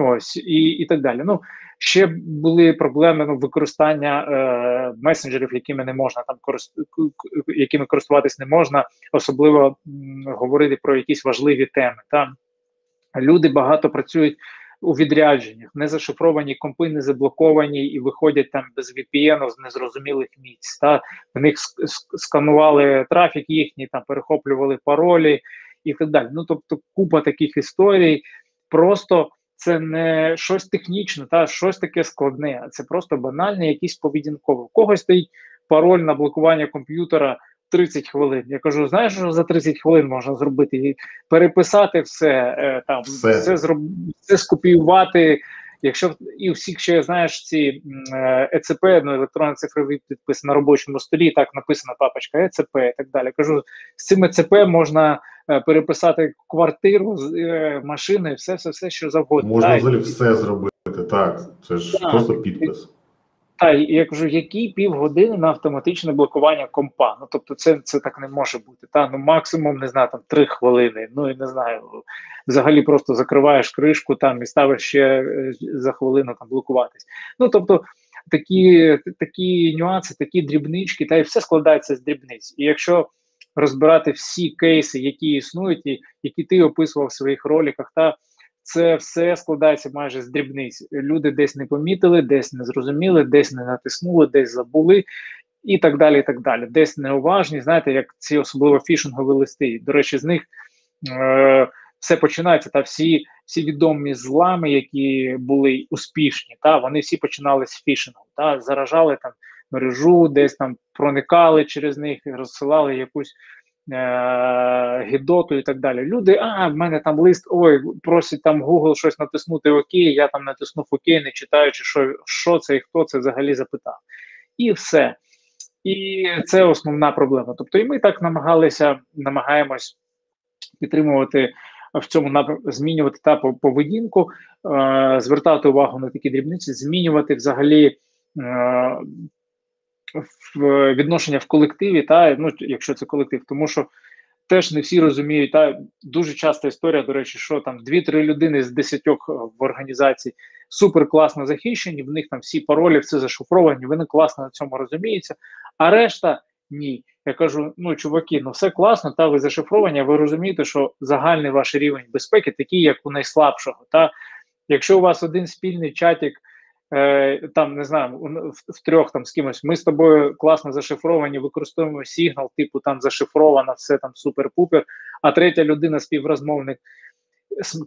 Ось і і так далі. Ну Ще були проблеми ну, використання е, месенджерів, якими не можна там корист... якими користуватись не можна, особливо м, говорити про якісь важливі теми. Там люди багато працюють у відрядженнях, не зашифровані компи, не заблоковані і виходять там без VPN з незрозумілих місць. Та в них сканували трафік їхній, там перехоплювали паролі і так далі. Ну тобто, купа таких історій. Просто це не щось технічне, та щось таке складне, а це просто банальне, якісь поведінкове. У когось стоїть пароль на блокування комп'ютера 30 хвилин. Я кажу: знаєш, що за 30 хвилин можна зробити? Переписати все, е, там все, все, зроб... все скопіювати. Якщо і всі, ще знаєш ці ЕЦП, ну електронний цифровий підпис на робочому столі, так написана папочка ЕЦП і так далі. Кажу, з цим ЕЦП можна е, переписати квартиру, е, машини, все, все, все, що завгодно. Можна взагалі все зробити. Так, це ж так. просто підпис. Так, я кажу, які півгодини на автоматичне блокування компа. Ну тобто, це це так не може бути. Та ну максимум не знаю, там три хвилини. Ну і не знаю. Взагалі просто закриваєш кришку там і ставиш ще е, за хвилину там блокуватись. Ну тобто, такі такі нюанси, такі дрібнички, та й все складається з дрібниць. І якщо розбирати всі кейси, які існують, і які ти описував в своїх роликах, та це все складається майже з дрібниць. Люди десь не помітили, десь не зрозуміли, десь не натиснули, десь забули. І так далі, і так далі. Десь неуважні, знаєте, як ці особливо фішингові листи. До речі, з них е, все починається. Та всі всі відомі злами, які були успішні, та вони всі починали з фішингу, та заражали там мережу, десь там проникали через них, розсилали якусь гідоту і так далі. Люди, а в мене там лист, ой, просить там Google щось натиснути Окей, я там натиснув Окей, не читаючи, що що це і хто це взагалі запитав. І все. І це основна проблема. Тобто, і ми так намагалися, намагаємось підтримувати в цьому напрямку, змінювати та поведінку, е, звертати увагу на такі дрібниці, змінювати взагалі. Е, в відношення в колективі, та ну якщо це колектив, тому що теж не всі розуміють. Та дуже часта історія, до речі, що там дві-три людини з десятьох в організації супер класно захищені, в них там всі паролі, все зашифровані, вони класно на цьому розуміються, а решта ні. Я кажу: ну, чуваки, ну все класно, та ви зашифровані, ви розумієте, що загальний ваш рівень безпеки такий, як у найслабшого. Та Якщо у вас один спільний чатик е, там не знаю, в, в трьох там з кимось. Ми з тобою класно зашифровані, використовуємо сигнал, типу там зашифровано, все там супер-пупер. А третя людина, співрозмовник,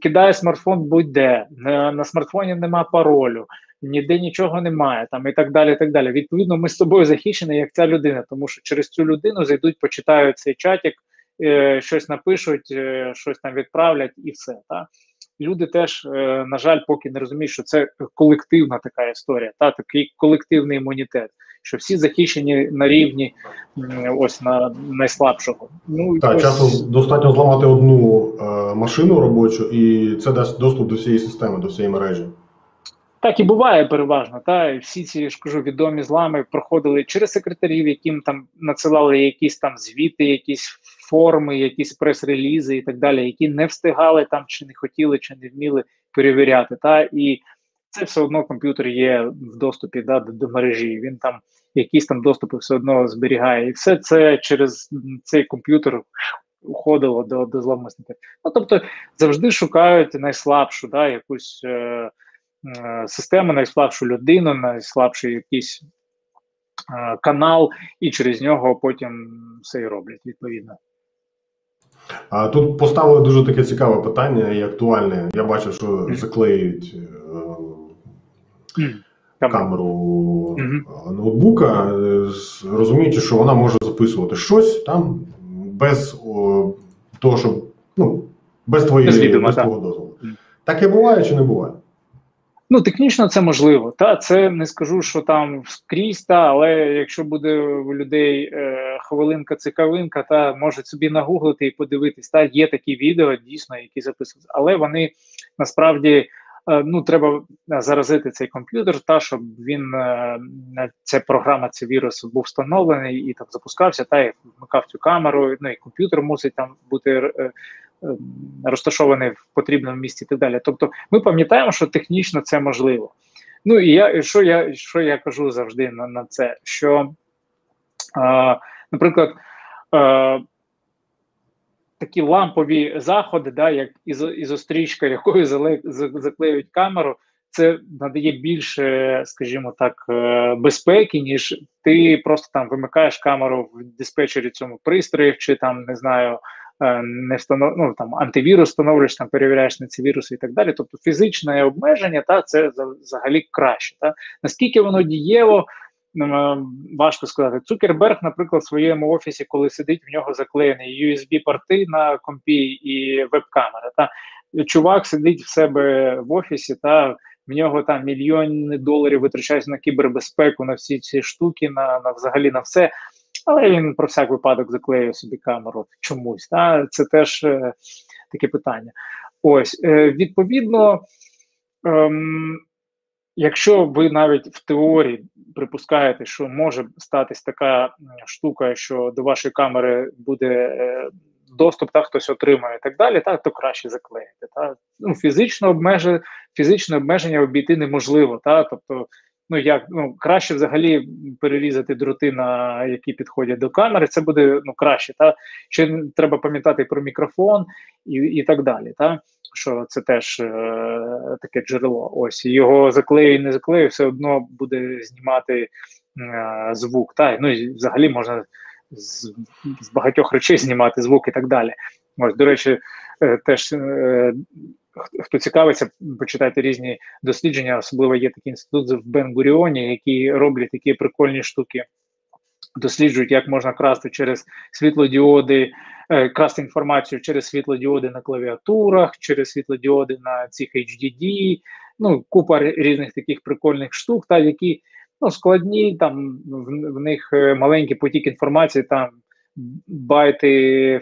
кидає смартфон будь-де. На, на смартфоні нема паролю, ніде нічого немає, там і так далі. і так далі. Відповідно, ми з тобою захищені, як ця людина, тому що через цю людину зайдуть, почитають цей чатик, е, щось напишуть, е, щось там відправлять, і все. Так? Люди теж, е, на жаль, поки не розуміють, що це колективна така історія, та такий колективний імунітет, що всі захищені на рівні ось на найслабшого. Ну так, ось... часом достатньо зламати одну е, машину робочу, і це дасть доступ до всієї системи, до всієї мережі. Так і буває переважно. Та і всі ці ж кажу, відомі злами проходили через секретарів, яким там надсилали якісь там звіти, якісь форми, якісь прес-релізи і так далі, які не встигали там, чи не хотіли, чи не вміли перевіряти. Та і це все одно комп'ютер є в доступі да, до, до мережі. Він там якісь там доступи все одно зберігає, і все це через цей комп'ютер. Уходило до до зловмисників. Ну тобто завжди шукають найслабшу, да, якусь е, е, систему, найслабшу людину, найслабший якийсь е, канал, і через нього потім все і роблять відповідно. А тут поставили дуже таке цікаве питання і актуальне. Я бачив, що заклеюють е, камеру е, ноутбука, е, розуміючи, що вона може записувати щось там без того, щоб ну, без твоєї без твого дозволу. Таке буває чи не буває? Ну, технічно це можливо. Та це не скажу, що там скрізь, та але якщо буде у людей е, хвилинка цікавинка, та можуть собі нагуглити і подивитись. Та є такі відео, дійсно, які записують, але вони насправді е, ну треба заразити цей комп'ютер, та щоб він е, ця програма, цей вірус був встановлений і там запускався, та і вмикав цю камеру. Ну і комп'ютер мусить там бути е, розташований в потрібному місці і так далі. Тобто, ми пам'ятаємо, що технічно це можливо. Ну і я що я що я кажу завжди на на це? Що, е, наприклад, е, такі лампові заходи, да, як ізо, ізострічка, якою заклеюють камеру, це надає більше, скажімо так, е, безпеки, ніж ти просто там вимикаєш камеру в диспетчері цьому пристроїв, чи там не знаю. Е, не встанов... ну, там антивірус встановлюєш, там перевіряєш на ці віруси і так далі. Тобто фізичне обмеження, та це взагалі краще. Та наскільки воно дієво, е, важко сказати. Цукерберг, наприклад, в своєму офісі, коли сидить, в нього заклеєний USB-порти на компі і веб-камера. Та чувак сидить в себе в офісі, та в нього там мільйони доларів витрачаються на кібербезпеку, на всі ці штуки, на, на взагалі на все. Але він про всяк випадок заклеює собі камеру чомусь. Та? Це теж е, таке питання. Ось, е, відповідно, ем, якщо ви навіть в теорії припускаєте, що може статись така штука, що до вашої камери буде е, доступ, та хтось отримає і так далі, так, то краще заклеїти. Та? Ну, Фізично обмеження, фізичне обмеження обійти неможливо. Та? Тобто ну як ну краще взагалі перерізати дроти, на які підходять до камери. Це буде ну краще. Та ще треба пам'ятати про мікрофон і і так далі. Та що це теж е, таке джерело. Ось його заклею, не заклею, все одно буде знімати е, звук. Та ну і взагалі можна з, з багатьох речей знімати звук і так далі. Ось, до речі, е, теж е, хто цікавиться, почитайте різні дослідження. Особливо є такий інститут в Бенгуріоні, які роблять такі прикольні штуки. Досліджують, як можна красти через світлодіоди, е, красти інформацію через світлодіоди на клавіатурах, через світлодіоди на цих HDD, ну купа різних таких прикольних штук, та які ну складні, там в, в них е, маленький потік інформації, там байти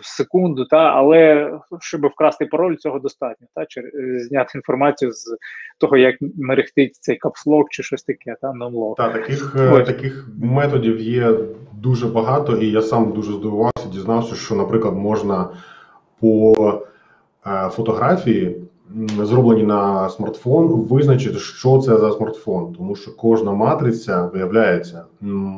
в секунду, та але щоб вкрасти пароль, цього достатньо, та чи е, зняти інформацію з того, як мерехтить цей капслок чи щось таке, та нонлог. Так, таких е, Ось. таких методів є дуже багато, і я сам дуже здивувався, дізнався, що, наприклад, можна по е, фотографії зроблені на смартфон, визначити, що це за смартфон, тому що кожна матриця виявляється,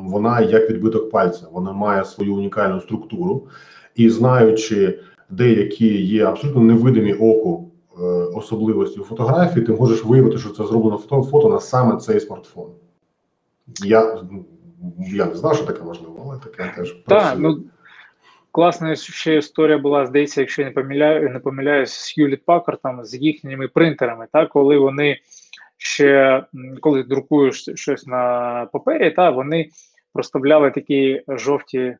вона як відбиток пальця, вона має свою унікальну структуру, і знаючи деякі є абсолютно невидимі оку е, особливості у фотографії, ти можеш виявити, що це зроблено фото, фото на саме цей смартфон. Я я не знав, що таке можливо, але таке теж Так, ну Класна ще історія була, здається, якщо я не помиляю, не помиляюсь, з Hewlett Packard, з їхніми принтерами, та коли вони ще коли друкуєш щось на папері, та вони проставляли такі жовті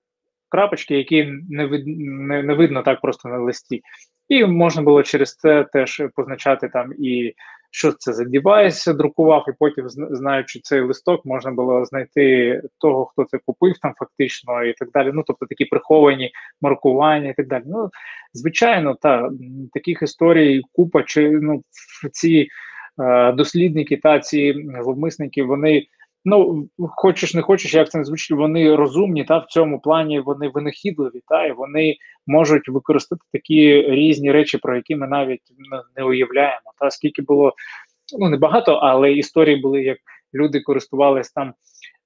крапочки, які не вид, не, не видно так просто на листі. І можна було через це теж позначати там і що це за девайс друкував, і потім, знаючи цей листок, можна було знайти того, хто це купив там фактично, і так далі. Ну тобто такі приховані маркування і так далі. Ну, звичайно, та таких історій купа чи ну ці е, дослідники та ці зловмисники, вони. Ну, хочеш не хочеш, як це не звучить, вони розумні, та в цьому плані вони винахідливі, та і вони можуть використати такі різні речі, про які ми навіть не уявляємо. Та скільки було ну не багато, але історії були, як люди користувалися там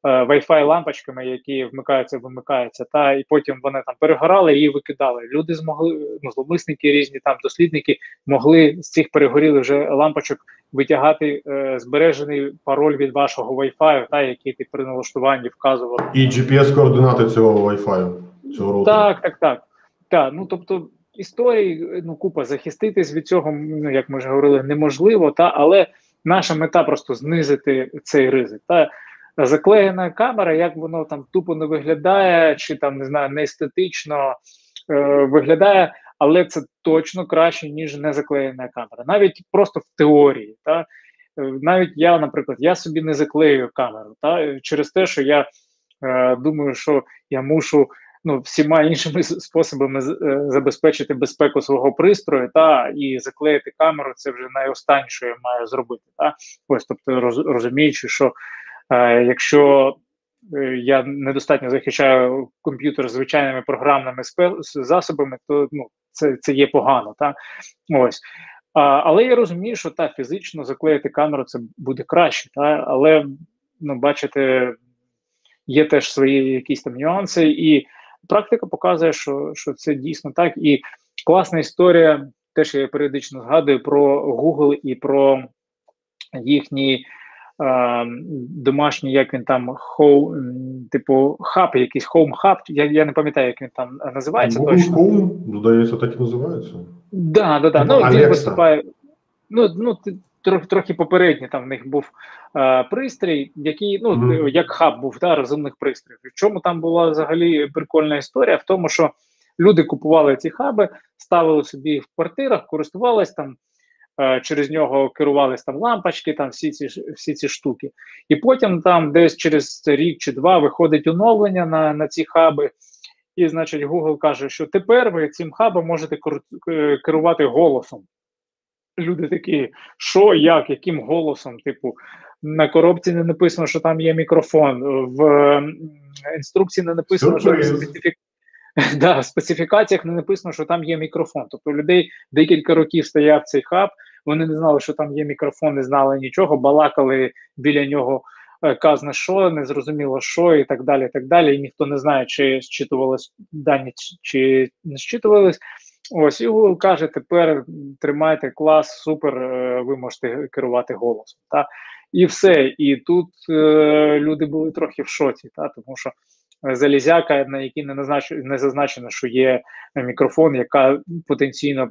е, Wi-Fi лампочками, які вмикаються, вимикаються, та і потім вони там перегорали і викидали. Люди змогли, ну зловмисники різні там дослідники могли з цих перегорілих вже лампочок витягати е, збережений пароль від вашого Wi-Fi, та який ти при налаштуванні вказував. І GPS-координати цього Wi-Fi. Цього роутера. Так, так, так. Так, ну тобто історії, ну купа захиститись від цього, ну як ми вже говорили, неможливо, та але наша мета просто знизити цей ризик. Та заклеєна камера, як воно там тупо не виглядає, чи там не знаю, не естетично е, виглядає, але це точно краще, ніж не заклеєна камера. Навіть просто в теорії. Та е, навіть я, наприклад, я собі не заклею камеру, та через те, що я е, думаю, що я мушу ну, всіма іншими способами е, забезпечити безпеку свого пристрою та і заклеїти камеру. Це вже найостаннє, що я маю зробити. Та ось, тобто, роз, розуміючи, що е, якщо е, я недостатньо захищаю комп'ютер звичайними програмними засобами, то ну це це є погано. Та ось А, Але я розумію, що та фізично заклеїти камеру це буде краще. Та? Але ну, бачите, є теж свої якісь там нюанси, і практика показує, що що це дійсно так. І класна історія, теж я періодично згадую про Google і про їхній е, домашній, як він там, хоу, типу, хаб, якийсь хоум хаб. Я я не пам'ятаю, як він там називається. Google точно. Home, здається, так і називається. Да, да, да. Ну, Ну, він виступає. Ну, ну, трохи, трохи попередньо там в них був е, пристрій, який, ну, Мгм. як хаб був, та, розумних пристроїв. В чому там була взагалі прикольна історія? В тому, що люди купували ці хаби, ставили собі в квартирах, користувались там, е, через нього керувались там лампочки, там всі ці, всі ці штуки. І потім там десь через рік чи два виходить оновлення на, на ці хаби. І, значить, Google каже, що тепер ви цим хабом можете е, керувати голосом. Люди такі, що, як, яким голосом? Типу, на коробці не написано, що там є мікрофон, в інструкції не написано, що в, специфік... [laughs] да, в специфікаціях не написано, що там є мікрофон. Тобто людей декілька років стояв цей хаб, вони не знали, що там є мікрофон, не знали нічого, балакали біля нього е, казне що, не зрозуміло що, і так далі. і так далі. І ніхто не знає, чи зчитувались дані, чи не зчитувались. Ось і каже: тепер тримайте клас, супер, е, ви можете керувати голосом. Та? І все. І тут е, люди були трохи в шоці, та? тому що залізяка, на якій не назначено, не зазначено, що є мікрофон, яка потенційно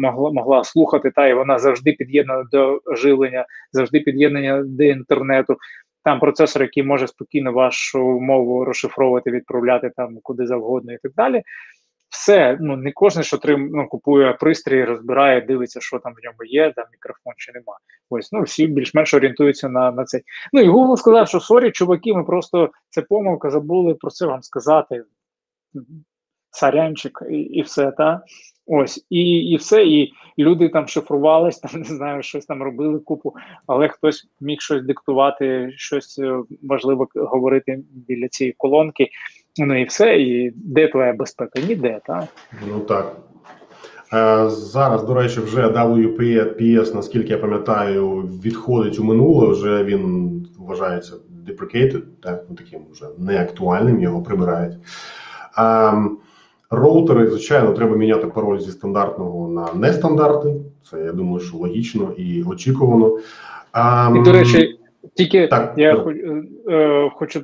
могла могла слухати, та і вона завжди під'єднана до живлення, завжди під'єднана до інтернету. Там процесор, який може спокійно вашу мову розшифровувати, відправляти там куди завгодно і так далі. Все, ну не кожен, що трим, ну, купує пристрій, розбирає, дивиться, що там в ньому є, там мікрофон чи нема. Ось, ну всі більш-менш орієнтуються на, на це. Ну і Google сказав, що sorry, чуваки, ми просто це помилка, забули про це вам сказати. Сорянчик, і, і все, та. Ось, і, і все, і люди там шифрувались, [laughs] там не знаю, щось там робили купу, але хтось міг щось диктувати, щось е, важливо говорити біля цієї колонки. Ну і все. І де твоя безпека? Ніде, так? Ну так. Е, Зараз, до речі, вже WPS, наскільки я пам'ятаю, відходить у минуле. Вже він вважається deprecated, так, ну, таким вже неактуальним, його прибирають. Ем, роутери, звичайно, треба міняти пароль зі стандартного на нестандартний. Це я думаю, що логічно і очікувано. Ем, І до речі, тільки так, я так. хо- е, хочу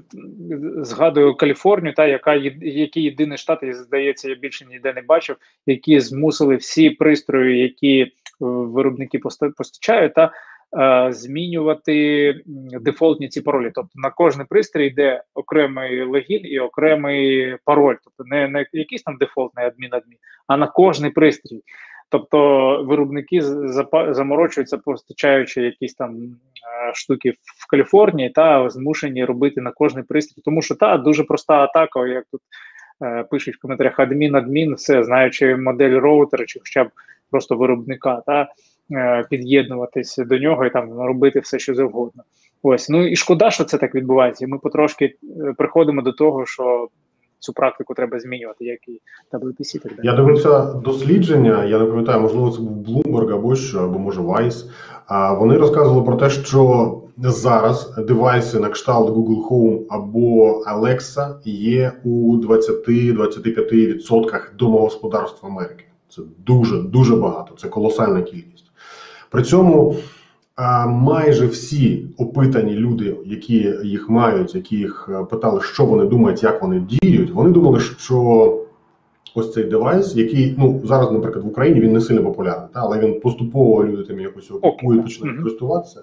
згадую Каліфорнію, та яка який єдиний штат, і здається, я більше ніде не бачив, які змусили всі пристрої, які е, виробники поста- постачають, та е, змінювати дефолтні ці паролі. Тобто на кожний пристрій йде окремий логін і окремий пароль. Тобто не, не якийсь там дефолтний адмін-адмін, а на кожний пристрій. Тобто виробники заморочуються, постачаючи якісь там е, штуки в Каліфорнії, та змушені робити на кожний пристрій. Тому що та дуже проста атака, як тут е, пишуть в коментарях адмін, адмін, все знаючи модель роутера чи хоча б просто виробника, та е, під'єднуватися до нього і там робити все, що завгодно. Ось ну і шкода, що це так відбувається. Ми потрошки е, приходимо до того, що цю практику треба змінювати, як і WPC. Так далі. Я дивився дослідження, я не пам'ятаю, можливо, це був Bloomberg або що, або може Vice. А вони розказували про те, що зараз девайси на кшталт Google Home або Alexa є у 20-25% домогосподарств Америки. Це дуже дуже багато, це колосальна кількість. При цьому майже всі опитані люди, які їх мають, які їх е, питали, що вони думають, як вони діють, вони думали, що ось цей девайс, який ну зараз, наприклад, в Україні він не сильно популярний, та, але він поступово люди тим якось його купують, починають користуватися.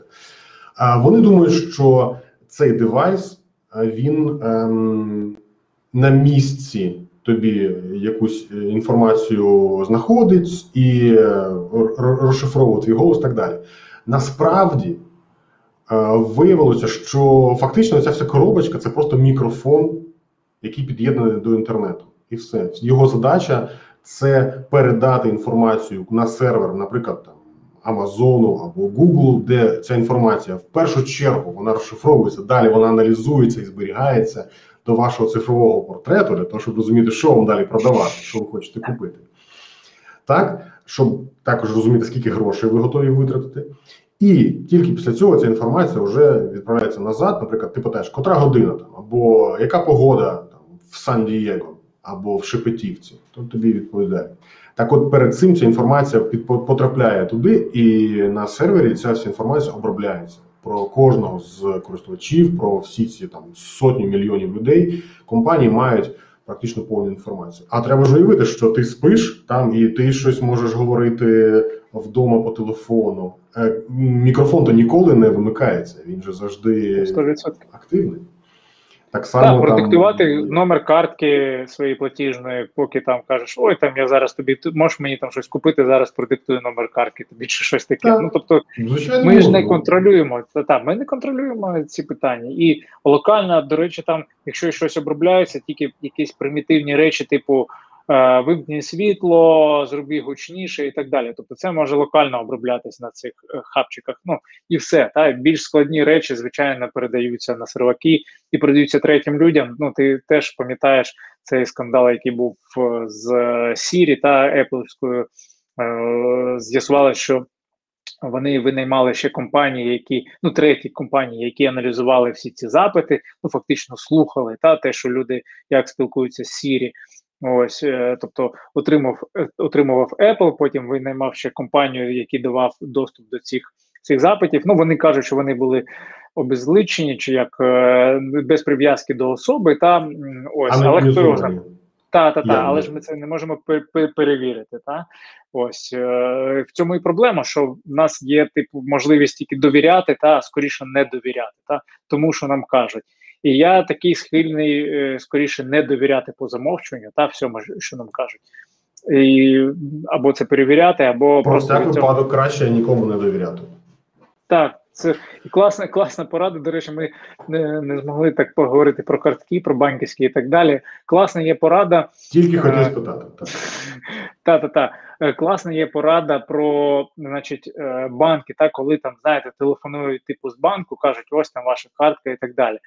А вони думають, що цей девайс е, він ем, на місці тобі якусь е, інформацію знаходить і розшифровує твій голос, так далі. Насправді е, виявилося, що фактично ця вся коробочка це просто мікрофон, який під'єднаний до інтернету. І все. Його задача це передати інформацію на сервер, наприклад, там Амазону або Google, де ця інформація в першу чергу вона розшифровується, далі вона аналізується і зберігається до вашого цифрового портрету, для того, щоб розуміти, що вам далі продавати, що ви хочете купити. Так, щоб також розуміти, скільки грошей ви готові витратити. І тільки після цього ця інформація вже відправляється назад. Наприклад, ти питаєш, котра година там, або яка погода там, в Сан-Дієго, або в Шепетівці, то тобі відповідає. Так, от перед цим ця інформація потрапляє туди, і на сервері ця вся інформація обробляється про кожного з користувачів, про всі ці там сотні мільйонів людей. Компанії мають практично повну інформацію. А треба ж уявити, що ти спиш там і ти щось можеш говорити вдома по телефону. Е, Мікрофон то ніколи не вимикається. Він же завжди 100%. активний. Так само Так, там- продиктувати номер картки своєї платіжної, поки там кажеш, ой, там я зараз тобі ти можеш мені там щось купити, зараз продиктую номер картки, тобі чи щось таке. Так. Ну тобто Звичайно, ми ж не контролюємо це. та ми не контролюємо ці питання. І локально, до речі, там, якщо щось обробляється, тільки якісь примітивні речі, типу вимкні світло, зроби гучніше і так далі. Тобто, це може локально оброблятись на цих е, хабчиках. Ну і все. Та більш складні речі, звичайно, передаються на серваки і передаються третім людям. Ну, ти теж пам'ятаєш цей скандал, який був е, з Siri та Apple. Е, З'ясували, що вони винаймали ще компанії, які ну треті компанії, які аналізували всі ці запити, ну фактично слухали та те, що люди як спілкуються з Siri. Ось, е, тобто отримав е, отримував Apple, потім винаймав ще компанію, який давав доступ до цих цих запитів. Ну вони кажуть, що вони були обезличені чи як е, без прив'язки до особи. Та ось, але хто його знає. Та, та, та, але ж ми це не можемо пе- пе- перевірити. Та? Ось е, в цьому і проблема, що в нас є типу можливість тільки довіряти, та скоріше не довіряти, та тому що нам кажуть. І я такий схильний е, скоріше не довіряти по замовчуванню, та всьому, що нам кажуть. І, або це перевіряти, або Про просто всяк цього випадок краще нікому не довіряти. так, це класна, класна порада. До речі, ми не, не змогли так поговорити про картки, про банківські і так далі. Класна є порада. Тільки Е, хотів спитати. Та, та, та. Е, Класна є порада про значить, банки, та, коли там, знаєте, телефонують типу з банку, кажуть, ось там ваша картка і так далі.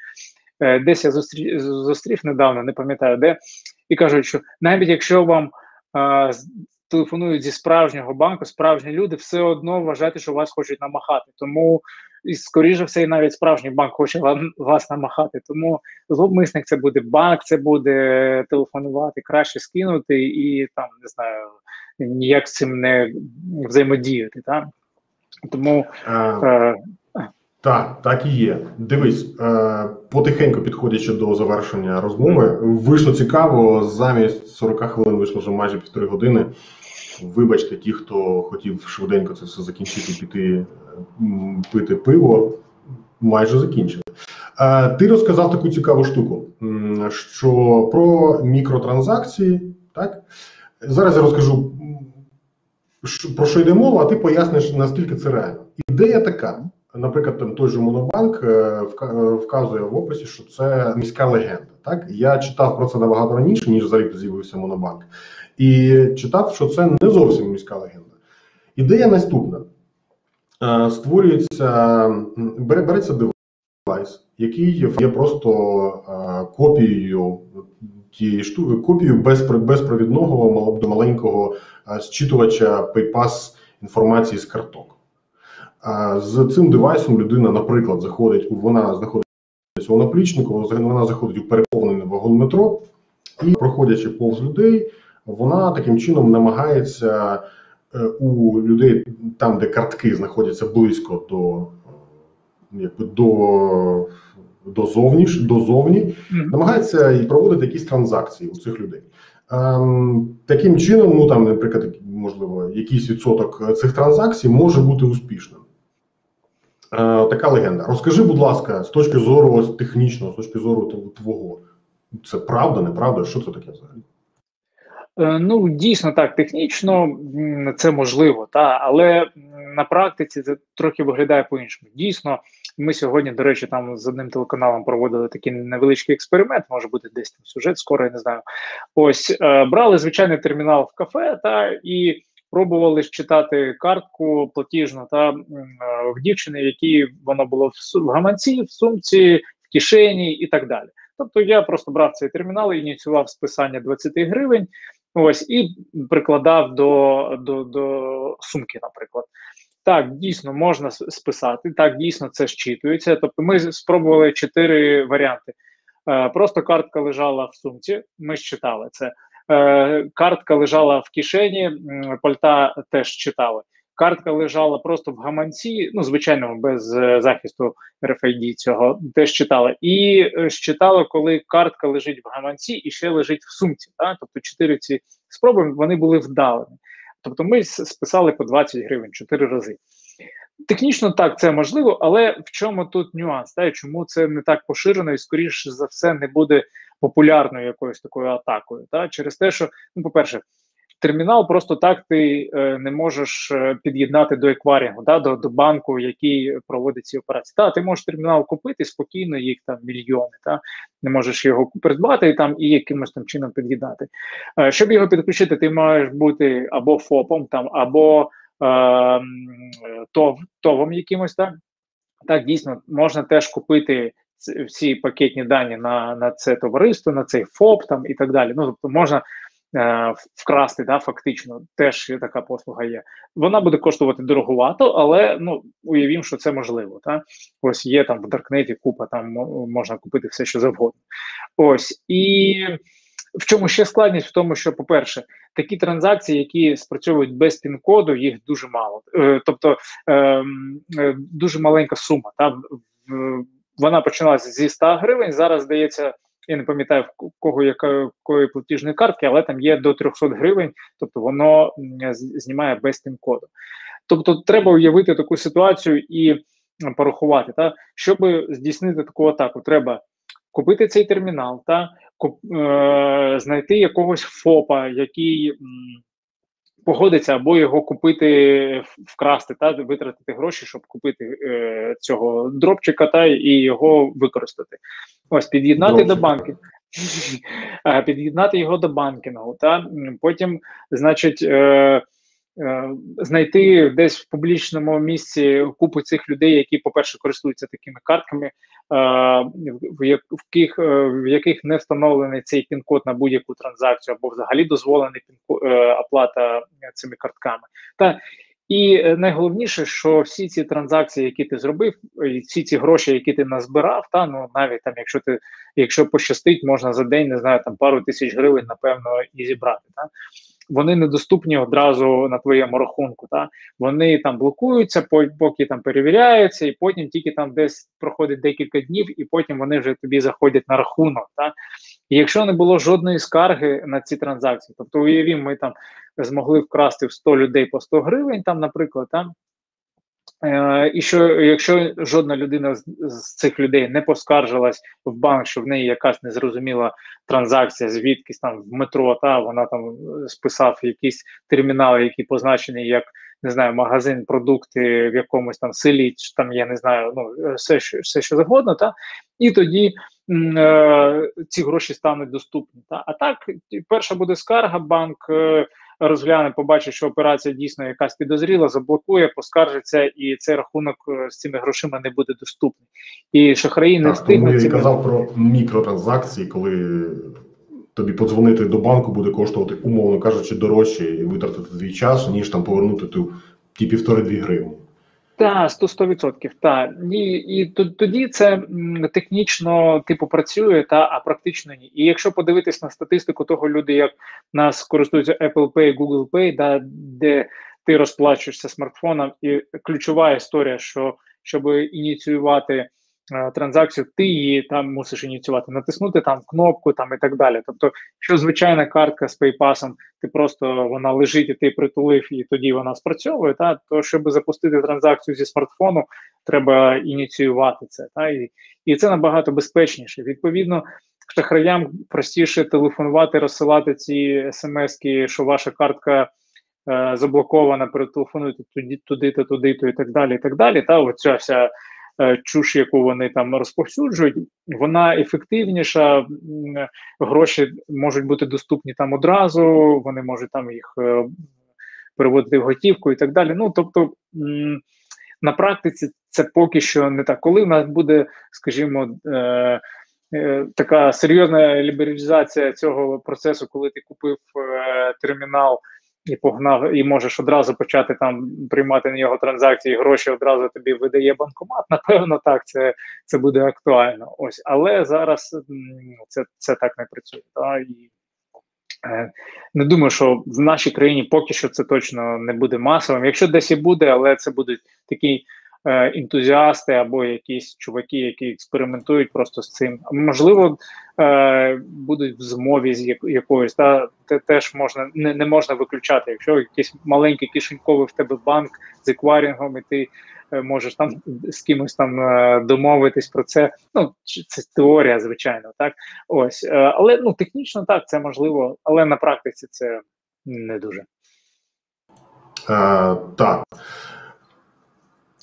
Е, Десь я зустрів, зустрів недавно, не пам'ятаю де, і кажуть, що навіть якщо вам е, телефонують зі справжнього банку, справжні люди, все одно вважайте, що вас хочуть намахати. Тому, і скоріше все, і навіть справжній банк хоче вам, вас намахати. Тому зловмисник це буде банк, це буде телефонувати, краще скинути і там не знаю, ніяк з цим не взаємодіяти. Так? Тому е, Так, так і є. Дивись, е, потихеньку підходячи до завершення розмови, вийшло цікаво. Замість 40 хвилин вийшло вже майже півтори години. Вибачте, ті, хто хотів швиденько це все закінчити, піти пити пиво, майже закінчили. Е, Ти розказав таку цікаву штуку, що про мікротранзакції, так? Зараз я розкажу про що йде мова, а ти поясниш, наскільки це реально. Ідея така. Наприклад, там той же Монобанк е, е, вказує в описі, що це міська легенда. Так я читав про це набагато раніше, ніж взагалі з'явився Монобанк, і читав, що це не зовсім міська легенда. Ідея наступна: Е, створюється, береться девайс, який є просто копією тієї штуки, безпро- безпровідного маленького зчитувача PayPass інформації з карток. З цим девайсом людина, наприклад, заходить у вона знаходиться у наплічнику, вона заходить у переповнений вагон метро, і, проходячи повз людей, вона таким чином намагається е, у людей, там, де картки знаходяться близько до, е, якби до, до, зовніш, до зовні, мгм. намагається і проводити якісь транзакції у цих людей. Ем, таким чином, ну там, наприклад, можливо, якийсь відсоток цих транзакцій може бути успішним. Е, така легенда. Розкажи, будь ласка, з точки зору ось технічного, з точки зору тв- твого, це правда, неправда? Що це таке взагалі? Е, Ну, дійсно так, технічно це можливо, та, але на практиці це трохи виглядає по-іншому. Дійсно, ми сьогодні, до речі, там з одним телеканалом проводили такий невеличкий експеримент, може бути десь там сюжет, скоро я не знаю. Ось е, брали звичайний термінал в кафе та і пробували читати картку платіжну та е, в дівчини, які воно було в, в гаманці, в сумці, в кишені і так далі. Тобто я просто брав цей термінал, ініціював списання 20 гривень, ось і прикладав до, до, до сумки, наприклад. Так, дійсно можна списати, так дійсно це щитується. Тобто, ми спробували чотири варіанти. Е, просто картка лежала в сумці, ми щитали це. Е, картка лежала в кишені, пальта теж читали. Картка лежала просто в гаманці, ну звичайно, без е, захисту RFID цього теж читали. І читали, коли картка лежить в гаманці і ще лежить в сумці. Так? Тобто чотири ці спроби вони були вдалими. Тобто ми списали по 20 гривень 4 рази. Технічно так, це можливо, але в чому тут нюанс? Та, чому це не так поширено і, скоріше за все, не буде популярною якоюсь такою атакою? Та? Через те, що, ну, по-перше, термінал просто так ти е, не можеш е, під'єднати до екварінгу, да, до до банку, який проводить ці операції. Та ти можеш термінал купити спокійно, їх там мільйони. Та не можеш його придбати і там і якимось там чином під'єднати. Е, щоб його підключити, ти маєш бути або ФОПом, там або ТОВ, ТОВом якимось так. Так, дійсно можна теж купити всі пакетні дані на на це товариство, на цей ФОП там і так далі. Ну тобто можна Е, вкрасти, да, фактично, теж така послуга є. Вона буде коштувати дороговато, але ну уявімо, що це можливо. Та? Ось є там в Даркнеті купа, там можна купити все, що завгодно. Ось і в чому ще складність? В тому, що, по-перше, такі транзакції, які спрацьовують без пін-коду, їх дуже мало. Е, тобто ем, е, дуже маленька сума. Та? Вона починалася зі 100 гривень, зараз здається. Я не пам'ятаю в кого якої платіжної картки, але там є до 300 гривень, тобто воно знімає без тим-коду. Тобто, треба уявити таку ситуацію і порахувати. Та щоб здійснити таку атаку, треба купити цей термінал, та знайти якогось ФОПа, який погодиться або його купити, вкрасти та витратити гроші, щоб купити е, цього дропчика та і його використати. Ось під'єднати Дропчик. до банків. [laughs] Під'єднати його до банкінгу, та потім, значить, е, Е, знайти десь в публічному місці купу цих людей, які, по-перше, користуються такими картками, е, в яких е, в яких не встановлений цей пін-код на будь-яку транзакцію, або взагалі дозволений оплата цими картками. Та і найголовніше, що всі ці транзакції, які ти зробив, і всі ці гроші, які ти назбирав, та ну навіть там, якщо ти якщо пощастить, можна за день не знаю, там пару тисяч гривень, напевно, і зібрати. Та вони недоступні одразу на твоєму рахунку. Та Вони там блокуються, поки там перевіряються, і потім тільки там десь проходить декілька днів, і потім вони вже тобі заходять на рахунок. Та І якщо не було жодної скарги на ці транзакції, тобто уявімо, ми там змогли вкрасти в 100 людей по 100 гривень, там, наприклад, там. Е, і що якщо жодна людина з, цих людей не поскаржилась в банк, що в неї якась незрозуміла транзакція, звідкись там в метро, та вона там списав якісь термінали, які позначені як не знаю, магазин, продукти в якомусь там селі, чи там я не знаю, ну все, що все, що завгодно, та і тоді е, ці гроші стануть доступні. Та а так, перша буде скарга, банк. Е, розгляне, побачить, що операція дійсно якась підозріла, заблокує, поскаржиться, і цей рахунок е, з цими грошима не буде доступний. І шахраї не встигнуть. Я казав про мікротранзакції, коли тобі подзвонити до банку буде коштувати, умовно кажучи, дорожче і витратити твій час, ніж там повернути ту ті півтори-дві гривні. Так, 100%. Так. І і тоді це технічно типу працює, та а практично ні. І якщо подивитись на статистику того люди, як нас користуються Apple Pay, Google Pay, да, де ти розплачуєшся смартфоном, і ключова історія, що щоб ініціювати транзакцію, ти її там мусиш ініціювати, натиснути там кнопку там і так далі. Тобто, що звичайна картка з PayPass, ти просто вона лежить, і ти притулив, і тоді вона спрацьовує. Та то, щоб запустити транзакцію зі смартфону, треба ініціювати це. Та і, і це набагато безпечніше. Відповідно. Шахраям простіше телефонувати, розсилати ці смски, що ваша картка е, заблокована, перетелефонуйте туди, туди-то, туди-то і так далі. і так далі. Та оця вся Е, чуш, яку вони там розповсюджують, вона ефективніша, гроші можуть бути доступні там одразу, вони можуть там їх е, переводити в готівку і так далі. Ну тобто на практиці це поки що не так. Коли в нас буде, скажімо, е, е, така серйозна лібералізація цього процесу, коли ти купив е, термінал і погнав, і можеш одразу почати там приймати на нього транзакції, гроші одразу тобі видає банкомат. Напевно, так це це буде актуально. Ось, але зараз це це так не працює. Та, і е, не думаю, що в нашій країні поки що це точно не буде масовим. Якщо десь і буде, але це будуть такі ентузіасти або якісь чуваки, які експериментують просто з цим. Можливо, е, будуть в змові з якоюсь, та теж можна не, не можна виключати. Якщо якийсь маленький кишеньковий в тебе банк з екварінгом, і ти е, можеш там з кимось там е, домовитись про це. Ну це теорія, звичайно, так ось, е, але ну технічно так це можливо, але на практиці це не дуже. А, Так.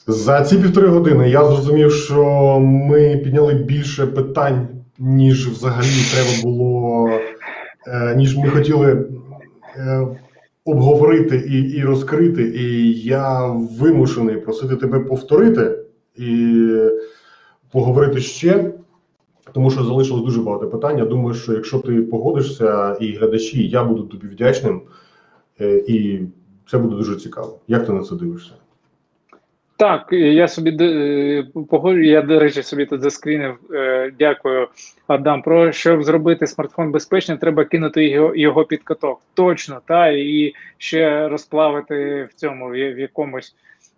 За ці півтори години я зрозумів, що ми підняли більше питань, ніж взагалі треба було, е, ніж ми хотіли е, обговорити і і розкрити. І я вимушений просити тебе повторити і поговорити ще, тому що залишилось дуже багато питань. Я думаю, що якщо ти погодишся і глядачі, я буду тобі вдячним, е, і це буде дуже цікаво. Як ти на це дивишся? Так, я собі е, погоджу, я, до речі, собі тут заскрінив. Е, дякую, Адам. Про щоб зробити смартфон безпечним, треба кинути його його під каток. Точно, та і ще розплавити в цьому в якомусь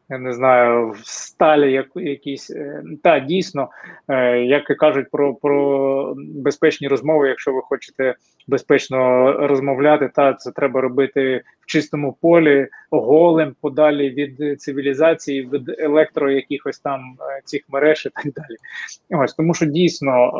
я не знаю, в сталі як, якісь. Е, та дійсно, е, як і кажуть про про безпечні розмови, якщо ви хочете безпечно розмовляти, та це треба робити в чистому полі, голим, подалі від цивілізації, від електро якихось там е, цих мереж і так далі. Ось тому, що дійсно.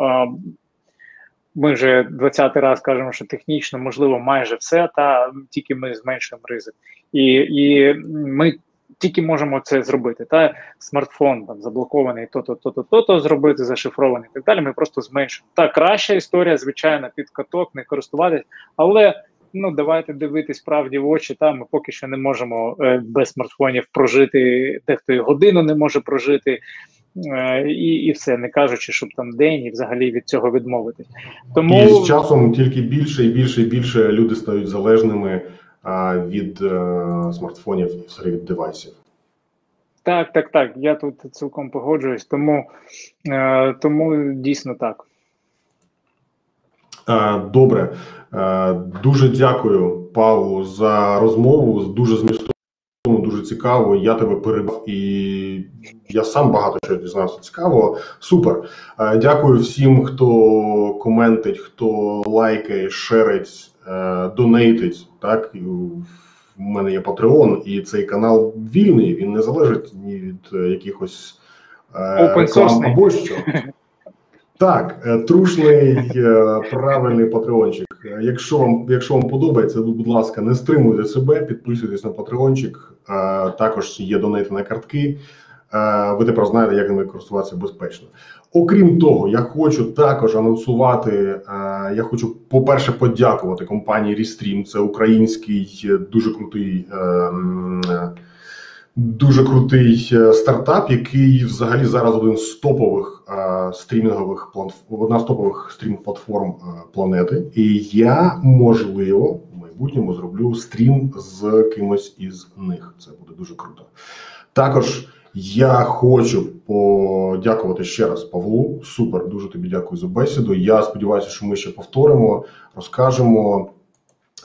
Ми вже 20-й раз кажемо, що технічно можливо майже все, та тільки ми зменшуємо ризик, і і ми тільки можемо це зробити. Та смартфон там заблокований, то-то, то-то, то-то зробити, зашифрований і так далі. Ми просто зменшимо. Та краща історія, звичайно, під каток, не користуватись, але. Ну, давайте дивитись правді в очі. Та ми поки що не можемо е, без смартфонів прожити, дехто і годину не може прожити, е, і і все, не кажучи, щоб там день і взагалі від цього відмовитись. Тому і з часом тільки більше і більше і більше люди стають залежними від е, смартфонів і від девайсів. Так, так, так. Я тут цілком погоджуюсь, тому, е, тому дійсно так. Е, добре, дуже дякую, Павлу, за розмову. Дуже змістовно, дуже цікаво. Я тебе перебав і я сам багато чого дізнався цікавого. Супер. Дякую всім, хто коментить, хто лайкає, шерить, донейтить. Так в мене є Patreon, і цей канал вільний. Він не залежить ні від е, якихось е, реклам або що. Так, е, трушний правильний патреончик. Якщо вам якщо вам подобається, будь ласка, не стримуйте себе, підписуйтесь на патреончик. Також є донейти на картки. Ви тепер знаєте, як ними користуватися безпечно. Окрім того, я хочу також анонсувати. Е, я хочу, по-перше, подякувати компанії Restream. Це український е, дуже крутий, е, дуже крутий стартап, який взагалі зараз один з топових стрімінгових одна з топових стрім платформ планети. І я можливо в майбутньому зроблю стрім з кимось із них. Це буде дуже круто. Також. Я хочу подякувати ще раз Павлу. Супер, дуже тобі дякую за бесіду. Я сподіваюся, що ми ще повторимо, розкажемо.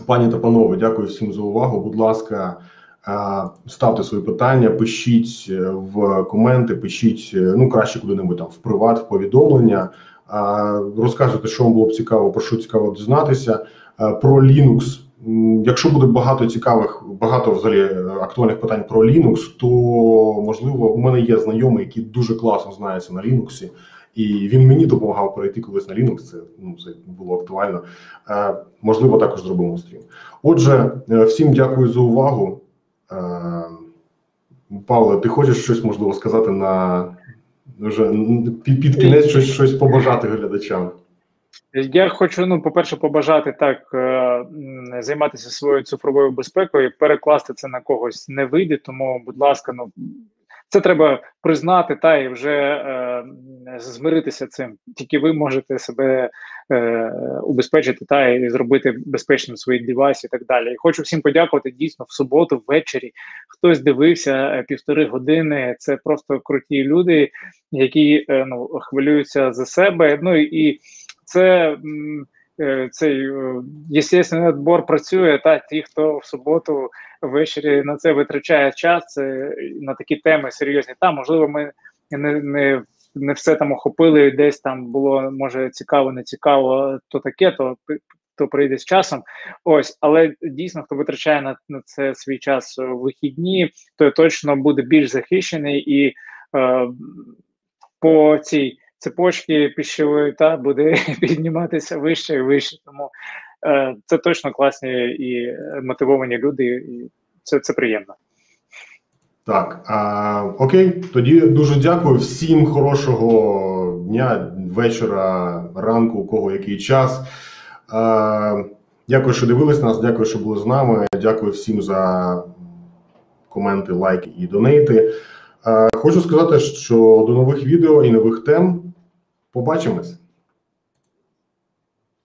Пані та панове, дякую всім за увагу. Будь ласка, ставте свої питання, пишіть е, в коменти, пишіть е, ну краще куди-небудь там в приват, в повідомлення. Розказуйте, що вам було б цікаво, про що цікаво дізнатися. Про Linux Якщо буде багато цікавих, багато взагалі е, актуальних питань про Linux, то можливо у мене є знайомий, який дуже класно знається на Linux, і він мені допомагав перейти колись на Linux. Це ну це було актуально. Е, Можливо, також зробимо стрім. Отже, е, всім дякую за увагу. Е, Павле, ти хочеш щось можливо сказати на вже під, під кінець щось щось побажати глядачам? Я хочу, ну, по-перше, побажати так е, займатися своєю цифровою безпекою, перекласти це на когось не вийде. Тому, будь ласка, ну це треба признати та і вже е, змиритися цим. Тільки ви можете себе е, убезпечити та і зробити безпечним свої девайси і так далі. І хочу всім подякувати дійсно в суботу, ввечері. Хтось дивився е, півтори години. Це просто круті люди, які е, ну хвилюються за себе. Ну і це. Е, цей е, естественний відбор працює та ті, хто в суботу ввечері на це витрачає час це на такі теми серйозні. Та можливо, ми не не, не все там охопили. Десь там було може цікаво, не цікаво, то таке, то то прийде з часом. Ось, але дійсно, хто витрачає на, на це свій час в вихідні, то точно буде більш захищений і е, по цій цепочці пищової та буде [laughs] підніматися вище і вище. Тому е, це точно класні і мотивовані люди, і це, це приємно. Так, а, окей, тоді дуже дякую всім хорошого дня, вечора, ранку, у кого який час. А, дякую, що дивились нас, дякую, що були з нами. Дякую всім за коменти, лайки і донейти. А, хочу сказати, що до нових відео і нових тем побачимось.